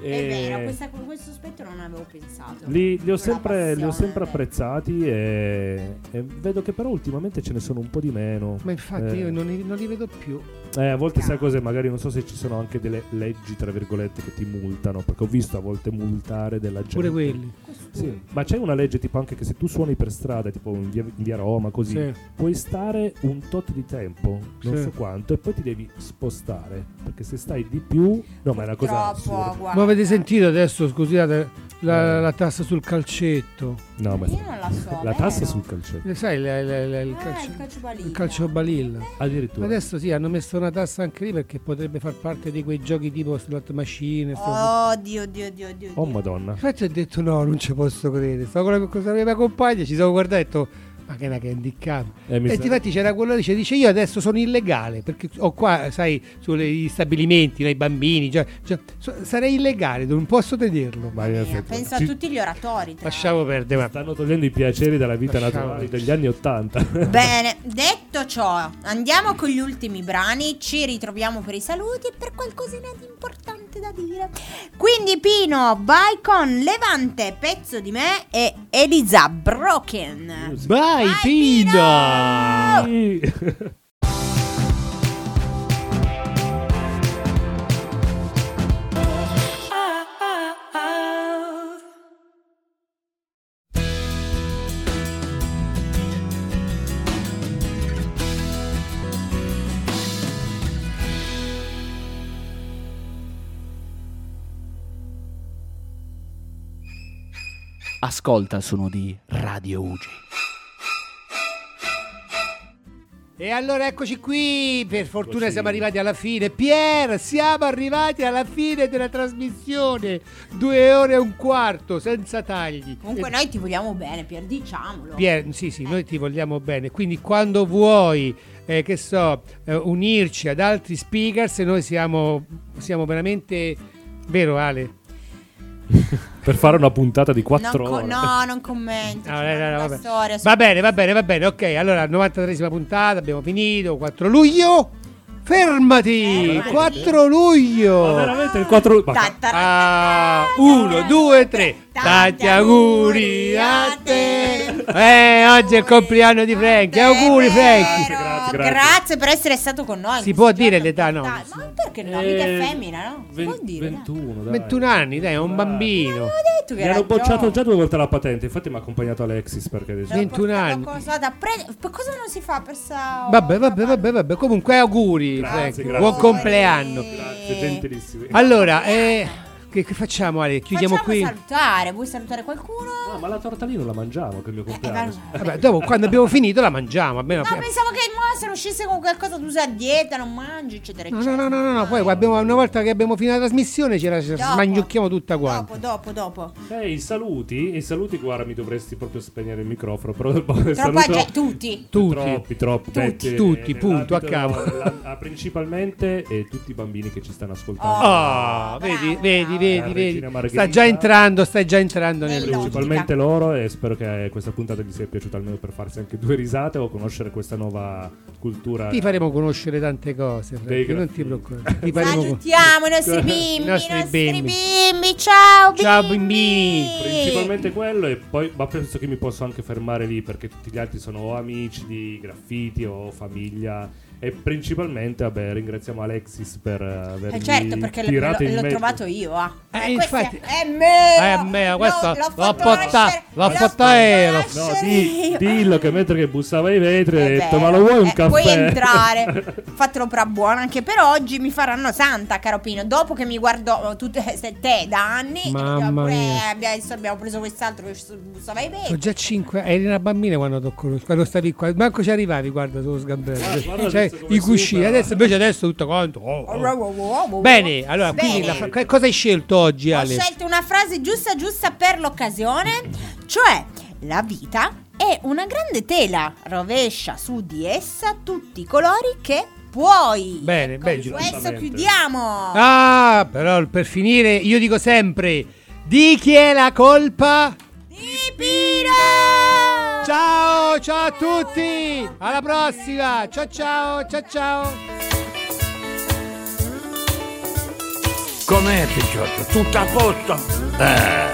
È E- vero, questa- questo aspetto non avevo pensato. Li, li ho sempre, li ho sempre apprezzati e, e vedo che però ultimamente ce ne sono un po' di meno. Ma infatti Eh, io non li, non li vedo più. eh, a volte sai cose, magari non so se ci sono anche delle leggi, tra virgolette, che ti multano, perché ho visto a volte multare della gente. Pure quelli. Sì, ma c'è una legge tipo anche che se tu suoni per strada, tipo in via, in via Roma, così, Sì. puoi stare un tot di tempo, non Sì. so quanto, e poi ti devi spostare, perché se stai di più... No, ma è una cosa Troppo, assurda. guarda. Avete sentito adesso, scusate, la, Eh. la tassa sul calcetto? No, ma Io non la so. la vero? tassa sul calcetto. Eh, Sai, la- la- la- il, Ah, calcio, il calcio balilla. il calcio balilla. Addirittura. Adesso sì, hanno messo una tassa anche lì perché potrebbe far parte di quei giochi tipo slot machine. Oh, Dio, Dio, Dio, Dio. Oh Dio. madonna. Infatti ho detto no, non ci posso credere. Stavo con la, con la mia compagna, ci siamo guardati e ho detto ma che è una candy cam. Eh, E sa- infatti c'era quello lì, dice, dice io adesso sono illegale perché ho qua, sai, sugli stabilimenti, nei bambini, cioè, cioè, so- sarei illegale, non posso tenerlo. Ma Eh, Pensa ci a tutti gli oratori. tra Lasciamo perdere, ma stanno togliendo i piaceri della vita Lasciamo naturale degli anni Ottanta. Bene, detto ciò, andiamo con gli ultimi brani, ci ritroviamo per i saluti e per qualcosina di importante da dire. Quindi Pino, vai con Levante, pezzo di me e Elisa Broken. Vai Pino! Ascolta il suono di Radio Ugi. E allora eccoci qui, per fortuna Eccoci. siamo arrivati alla fine. Pier, siamo arrivati alla fine della trasmissione. Due ore e un quarto, senza tagli. Comunque E- noi ti vogliamo bene, Pier, diciamolo. Pier, sì, sì, noi ti vogliamo bene. Quindi quando vuoi, eh, che so, eh, unirci ad altri speakers, noi siamo, siamo veramente... Vero Ale? per fare una puntata di 4 Non co- ore. no, non commento. No, no, no, manda no, vabbè. storia Va bene, va bene, va bene. Ok, allora 93esima puntata, abbiamo finito. 4 luglio. Fermati! Fermati. 4 luglio. Ma veramente il 4 ma- Ta- ta- Ah, uno, due, tre. Tanti auguri a te. Eh, oggi è il compleanno di Franky. Auguri, Franky. vero. Grazie, Grazie, grazie. per essere stato con noi. Si può dire l'età, no? Ma perché no? Mica è Eh, femmina, no? Si può dire. dai. 21, dai. 21 anni, dai, è un bambino. Detto che Mi hanno bocciato già due volte la patente, infatti mi ha accompagnato Alexis perché L'ho 21 portato anni. Cosa, da pre- per cosa non si fa per sa... Vabbè, vabbè, vabbè, vabbè. Comunque, auguri, Grazie, grazie. Buon compleanno. Grazie, gentilissimi. Allora, eh, che, che facciamo, Ale? Chiudiamo Facciamo qui. salutare. Vuoi salutare qualcuno? Ah, ma la tortalina la mangiamo che è il mio compleanno. Eh, Vabbè, dopo, quando abbiamo finito, la mangiamo. Almeno No, pensavo che mo se ne uscisse con qualcosa tu sei a dieta, non mangi, eccetera, No, eccetera. no, no, no, no, poi abbiamo- una volta che abbiamo finito la trasmissione ce la Dopo. smangiucchiamo tutta quanta. Dopo, dopo, dopo. Eh, i saluti, i saluti, guarda, mi dovresti proprio spegnere il microfono. Però poi Troppa saluto- gente, tutti. Tutti. Troppi, troppi, Tutti, detti, tutti, eh, punto, a nell'ambito- capo. nella- ah, principalmente e tutti i bambini che ci stanno ascoltando. Ah, bravo, vedi, bravo. Vedi, vedi, La vedi. Sta già entrando, sta già entrando nel. Principalmente loro e spero che questa puntata gli sia piaciuta almeno per farsi anche due risate o conoscere questa nuova cultura. Ti faremo conoscere tante cose, Dei Franky, non ti preoccupare. Ti faremo con- Salutiamo i nostri bimbi, I nostri nostri, bimbi. bimbi. Ciao bimbi. Ciao, bambini. Principalmente quello e poi ma penso che mi posso anche fermare lì perché tutti gli altri sono o amici di graffiti o famiglia E principalmente, vabbè, ringraziamo Alexis per avermi Eh certo, perché l'ho, tirato in l'ho mezzo. trovato io. Ah. Eh, questo infatti- è mio. Eh, mio, questo L'ho- l'ho l'ho fatto portato- l'ho l'ho fatto fatto io, l'ho- No, di- dillo che mentre che bussava ai vetri È ha detto. Ma lo vuoi un Eh, caffè? Puoi entrare, fatelo per buono anche per oggi. Mi faranno santa, caro Pino. Dopo che mi guardo tutte se- te da anni, Mamma pure- mia. abbiamo, adesso abbiamo preso quest'altro che bussava ai vetri. Sono già 5 eri una bambina quando t'ho conosciuto, quando stavi qua, manco ci arrivavi, guarda sullo sgambello. Cioè, i cuscini, adesso invece adesso tutto quanto. oh, oh. Bene, allora, quindi Bene. la- che- cosa hai scelto oggi, Ho Ale? scelto una frase giusta giusta per l'occasione, cioè la vita è una grande tela, rovescia su di essa tutti i colori che puoi. Bene, Con beh, questo chiudiamo. Ah, però per finire io dico sempre di chi è la colpa? Di Pino! Ciao, ciao a tutti! Alla prossima! Ciao ciao, ciao ciao! Com'è picciotto? Tutto a posto? Eh.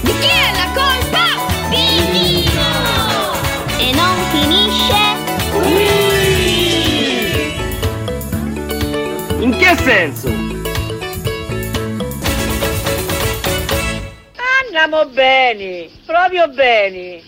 Di chi è la colpa? Di Pino! E non finisce In che senso? Andiamo bene, proprio bene.